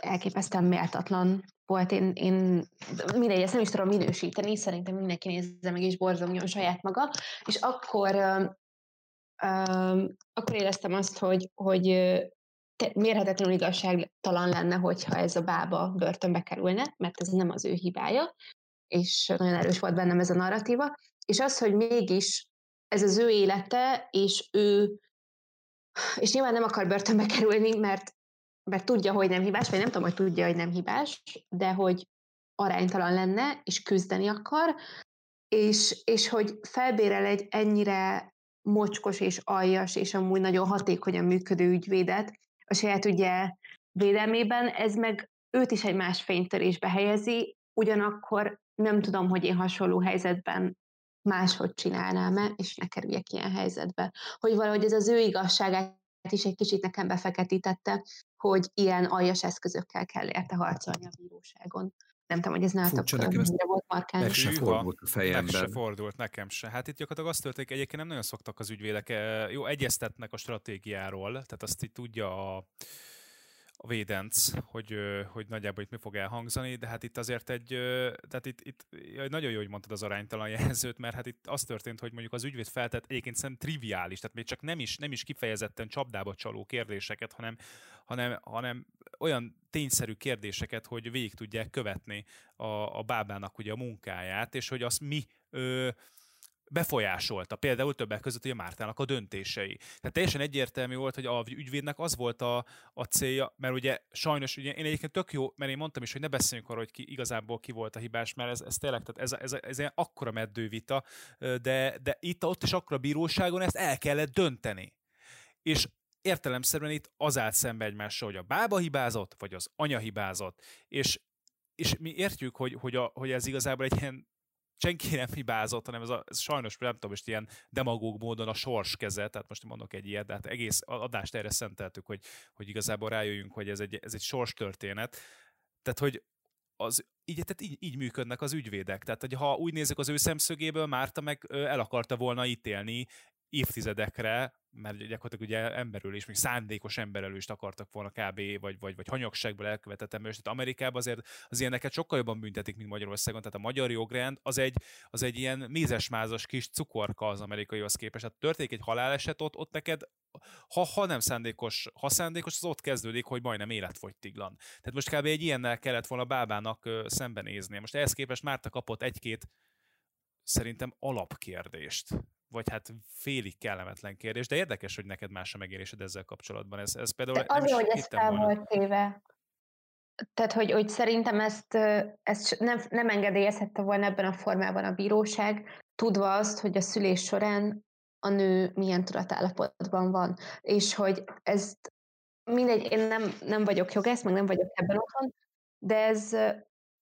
elképesztően méltatlan volt. Én, én mindegy, ezt nem is tudom minősíteni, szerintem mindenki nézze meg és borzongjon saját maga, és akkor akkor éreztem azt, hogy, hogy mérhetetlenül igazságtalan lenne, hogyha ez a bába börtönbe kerülne, mert ez nem az ő hibája, és nagyon erős volt bennem ez a narratíva, és az, hogy mégis ez az ő élete, és ő, és nyilván nem akar börtönbe kerülni, mert, mert tudja, hogy nem hibás, vagy nem tudom, hogy tudja, hogy nem hibás, de hogy aránytalan lenne, és küzdeni akar, és, és hogy felbérel egy ennyire mocskos és aljas, és amúgy nagyon hatékonyan működő ügyvédet a saját ügye védelmében, ez meg őt is egy más fénytörésbe helyezi, ugyanakkor nem tudom, hogy én hasonló helyzetben máshogy csinálnám-e, és ne kerüljek ilyen helyzetbe. Hogy valahogy ez az ő igazságát is egy kicsit nekem befeketítette, hogy ilyen aljas eszközökkel kell érte harcolni a bíróságon. Nem tudom, hogy ez nálatok Furcsa, nekem ez volt markáns. Meg se fordult a fejemben. Meg se fordult, nekem se. Hát itt gyakorlatilag azt történik, egyébként nem nagyon szoktak az ügyvédek, eh, jó, egyeztetnek a stratégiáról, tehát azt így tudja a, a védenc, hogy, hogy nagyjából itt mi fog elhangzani, de hát itt azért egy, tehát itt, itt nagyon jó, hogy mondtad az aránytalan jelzőt, mert hát itt az történt, hogy mondjuk az ügyvéd feltett egyébként szerintem triviális, tehát még csak nem is, nem is kifejezetten csapdába csaló kérdéseket, hanem, hanem, hanem olyan tényszerű kérdéseket, hogy végig tudják követni a, a bábának ugye a munkáját, és hogy azt mi ö, befolyásolta, például többek között a Mártának a döntései. Tehát teljesen egyértelmű volt, hogy a ügyvédnek az volt a, a célja, mert ugye sajnos, ugye én egyébként tök jó, mert én mondtam is, hogy ne beszéljünk arról, hogy ki, igazából ki volt a hibás, mert ez, ez tényleg, tehát ez, ez, ez, ez akkora meddő vita, de, de itt, ott is akkora bíróságon ezt el kellett dönteni. És értelemszerűen itt az állt szembe egymással, hogy a bába hibázott, vagy az anya hibázott, és és mi értjük, hogy, hogy, a, hogy ez igazából egy ilyen senki nem hibázott, hanem ez, a, ez sajnos, nem tudom, most ilyen demagóg módon a sors keze, tehát most mondok egy ilyet, de hát egész adást erre szenteltük, hogy, hogy igazából rájöjjünk, hogy ez egy, ez egy sors történet. Tehát, hogy az, így, tehát így, így működnek az ügyvédek. Tehát, hogy ha úgy nézzük az ő szemszögéből, Márta meg el akarta volna ítélni évtizedekre, mert gyakorlatilag ugye emberülés, még szándékos emberelőst akartak volna kb. vagy, vagy, vagy hanyagságból elkövetett emberülést. Tehát Amerikában azért az ilyeneket sokkal jobban büntetik, mint Magyarországon. Tehát a magyar jogrend az egy, az egy ilyen mézesmázas kis cukorka az amerikaihoz képest. Tehát történik egy haláleset, ott, ott neked ha, ha nem szándékos, ha szándékos, az ott kezdődik, hogy majdnem életfogytiglan. Tehát most kb. egy ilyennel kellett volna Bábának szembenézni. Most ehhez képest Márta kapott egy-két szerintem alapkérdést vagy hát félig kellemetlen kérdés, de érdekes, hogy neked más a megélésed ezzel kapcsolatban. Ez, ez például de azért, hogy ez fel volt téve. Tehát, hogy, hogy szerintem ezt, ezt nem, nem engedélyezhette volna ebben a formában a bíróság, tudva azt, hogy a szülés során a nő milyen tudatállapotban van, és hogy ezt mindegy, én nem, nem vagyok jogász, meg nem vagyok ebben otthon, de ez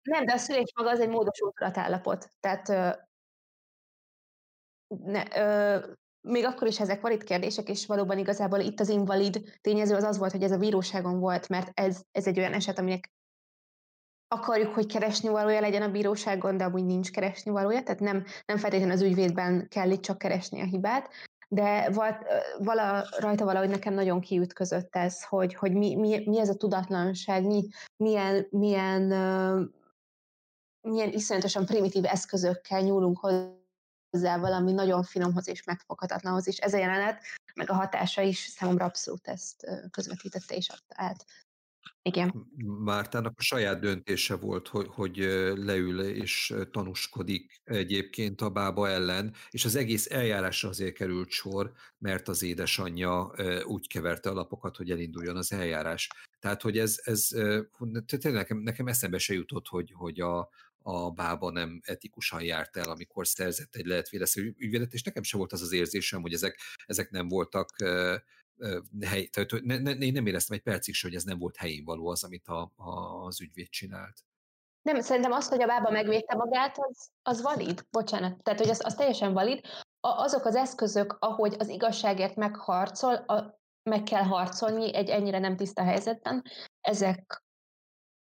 nem, de a szülés maga az egy módosult tudatállapot. Tehát ne, ö, még akkor is ezek valid kérdések, és valóban igazából itt az invalid tényező az az volt, hogy ez a bíróságon volt, mert ez, ez egy olyan eset, aminek akarjuk, hogy keresni valója legyen a bíróságon, de amúgy nincs keresni valója, tehát nem, nem feltétlenül az ügyvédben kell itt csak keresni a hibát, de volt, vala, rajta valahogy nekem nagyon kiütközött ez, hogy, hogy mi, mi, mi ez a tudatlanság, mi, milyen, milyen, milyen iszonyatosan primitív eszközökkel nyúlunk hozzá hozzá valami nagyon finomhoz és megfoghatatlanhoz, és ez a jelenet, meg a hatása is számomra abszolút ezt közvetítette és adta át. Igen. Mártának a saját döntése volt, hogy, hogy leül és tanúskodik egyébként a bába ellen, és az egész eljárásra azért került sor, mert az édesanyja úgy keverte a lapokat, hogy elinduljon az eljárás. Tehát, hogy ez, ez tényleg nekem, nekem eszembe se jutott, hogy, hogy a, a bába nem etikusan járt el, amikor szerzett egy lehet vélesző ügyvédet, és nekem sem volt az az érzésem, hogy ezek, ezek nem voltak hely, tehát ne, ne, én nem éreztem egy percig sem, hogy ez nem volt helyén való az, amit a, a, az ügyvéd csinált. Nem, szerintem az, hogy a bába megvédte magát, az, az valid, bocsánat. Tehát, hogy az, az teljesen valid. A, azok az eszközök, ahogy az igazságért megharcol, a, meg kell harcolni egy ennyire nem tiszta helyzetben, ezek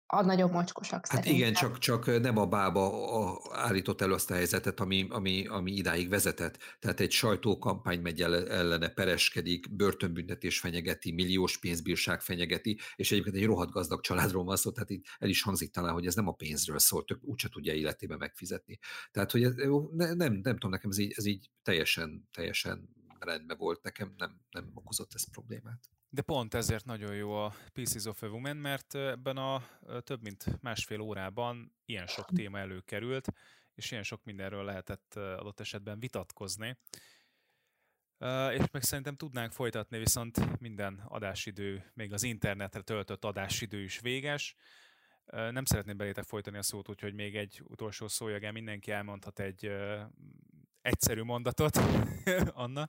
a nagyobb mocskosak Hát szerintem. igen, csak, csak nem a bába állított elő azt a helyzetet, ami, ami, ami idáig vezetett. Tehát egy sajtókampány megy ellene, pereskedik, börtönbüntetés fenyegeti, milliós pénzbírság fenyegeti, és egyébként egy rohadt gazdag családról van szó, tehát itt el is hangzik talán, hogy ez nem a pénzről szól, tök úgyse tudja életében megfizetni. Tehát, hogy ez, nem, nem, nem tudom, nekem ez így, ez így teljesen, teljesen rendben volt, nekem nem, nem okozott ez problémát. De pont ezért nagyon jó a Pieces of a Woman, mert ebben a több mint másfél órában ilyen sok téma előkerült, és ilyen sok mindenről lehetett adott esetben vitatkozni. És meg szerintem tudnánk folytatni, viszont minden adásidő, még az internetre töltött adásidő is véges. Nem szeretném belétek folytani a szót, úgyhogy még egy utolsó szójagán mindenki elmondhat egy egyszerű mondatot. Anna?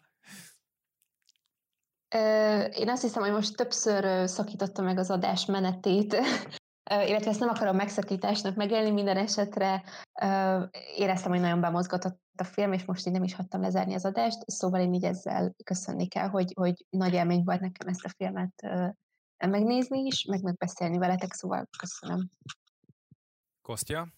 Én azt hiszem, hogy most többször szakítottam meg az adás menetét, illetve ezt nem akarom megszakításnak megélni, minden esetre éreztem, hogy nagyon bemozgatott a film, és most így nem is hagytam lezárni az adást, szóval én így ezzel köszönni kell, hogy, hogy nagy élmény volt nekem ezt a filmet megnézni is, meg megbeszélni veletek, szóval köszönöm. Kostya?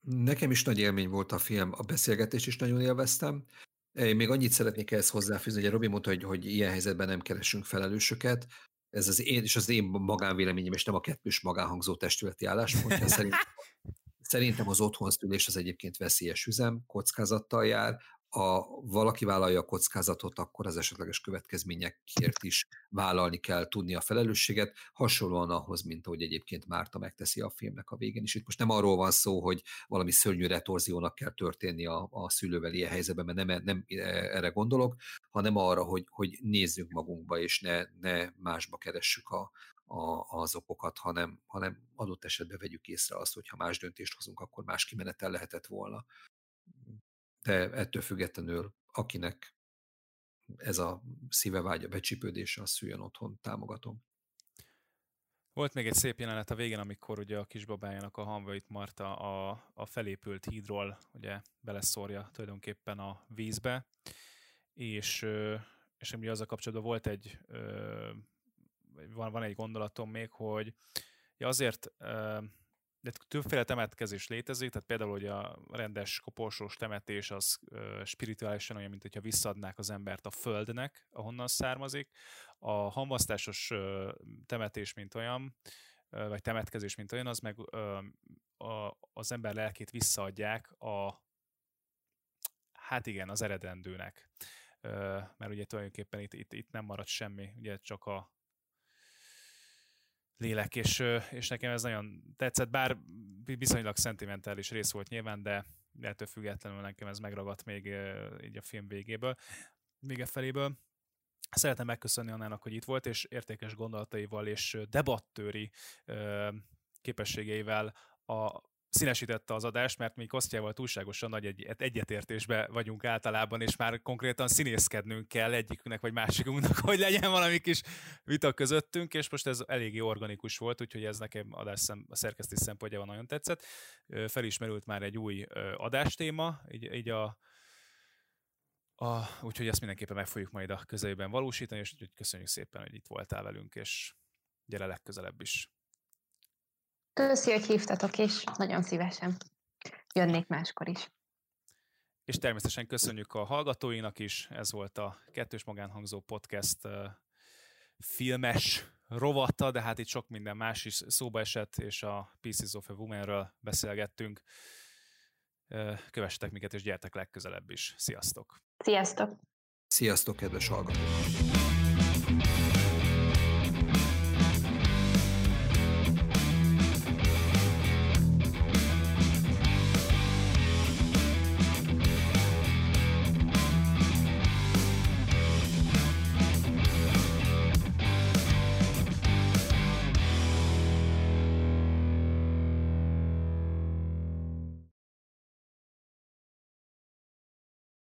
Nekem is nagy élmény volt a film, a beszélgetés is nagyon élveztem. Én még annyit szeretnék ehhez hozzáfűzni, hogy Robi mondta, hogy, hogy ilyen helyzetben nem keresünk felelősöket. Ez az én, és az én magánvéleményem, és nem a kettős magánhangzó testületi álláspontja. Szerintem, szerintem az otthonszülés az egyébként veszélyes üzem, kockázattal jár, ha valaki vállalja a kockázatot, akkor az esetleges következményekért is vállalni kell tudni a felelősséget, hasonlóan ahhoz, mint ahogy egyébként Márta megteszi a filmnek a végén is. Itt most nem arról van szó, hogy valami szörnyű retorziónak kell történni a, a szülővel ilyen helyzetben, mert nem, nem erre gondolok, hanem arra, hogy, hogy nézzünk magunkba, és ne, ne másba keressük a, a, az okokat, hanem, hanem adott esetben vegyük észre azt, hogy ha más döntést hozunk, akkor más kimenetel lehetett volna de ettől függetlenül, akinek ez a szíve vágya becsípődése, az szüljön otthon, támogatom. Volt még egy szép jelenet a végén, amikor ugye a kisbabájának a hamvait Marta a, a felépült hídról ugye beleszórja tulajdonképpen a vízbe, és, és ugye az a kapcsolatban volt egy, van, van egy gondolatom még, hogy azért de többféle temetkezés létezik, tehát például, hogy a rendes koporsós temetés az spirituálisan olyan, mint hogyha visszadnák az embert a földnek, ahonnan származik. A hamvasztásos temetés, mint olyan, vagy temetkezés, mint olyan, az meg az ember lelkét visszaadják a hát igen, az eredendőnek. Mert ugye tulajdonképpen itt, itt, itt nem marad semmi, ugye csak a, lélek, és, és nekem ez nagyon tetszett, bár viszonylag szentimentális rész volt nyilván, de ettől függetlenül nekem ez megragadt még így a film végéből, vége feléből. Szeretném megköszönni Annának, hogy itt volt, és értékes gondolataival és debattőri képességeivel a színesítette az adást, mert mi Kosztjával túlságosan nagy egy, egyetértésbe vagyunk általában, és már konkrétan színészkednünk kell egyikünknek vagy másikunknak, hogy legyen valami kis vita közöttünk, és most ez eléggé organikus volt, úgyhogy ez nekem adás szem, a szerkesztés szempontjában nagyon tetszett. Felismerült már egy új adástéma, így, így a a, úgyhogy ezt mindenképpen meg fogjuk majd a közelében valósítani, és köszönjük szépen, hogy itt voltál velünk, és gyere legközelebb is. Köszi, hogy hívtatok, és nagyon szívesen jönnék máskor is. És természetesen köszönjük a hallgatóinak is. Ez volt a Kettős Magánhangzó Podcast filmes rovata, de hát itt sok minden más is szóba esett, és a Pieces of a Woman-ről beszélgettünk. Kövessetek minket, és gyertek legközelebb is. Sziasztok! Sziasztok! Sziasztok, kedves hallgatók!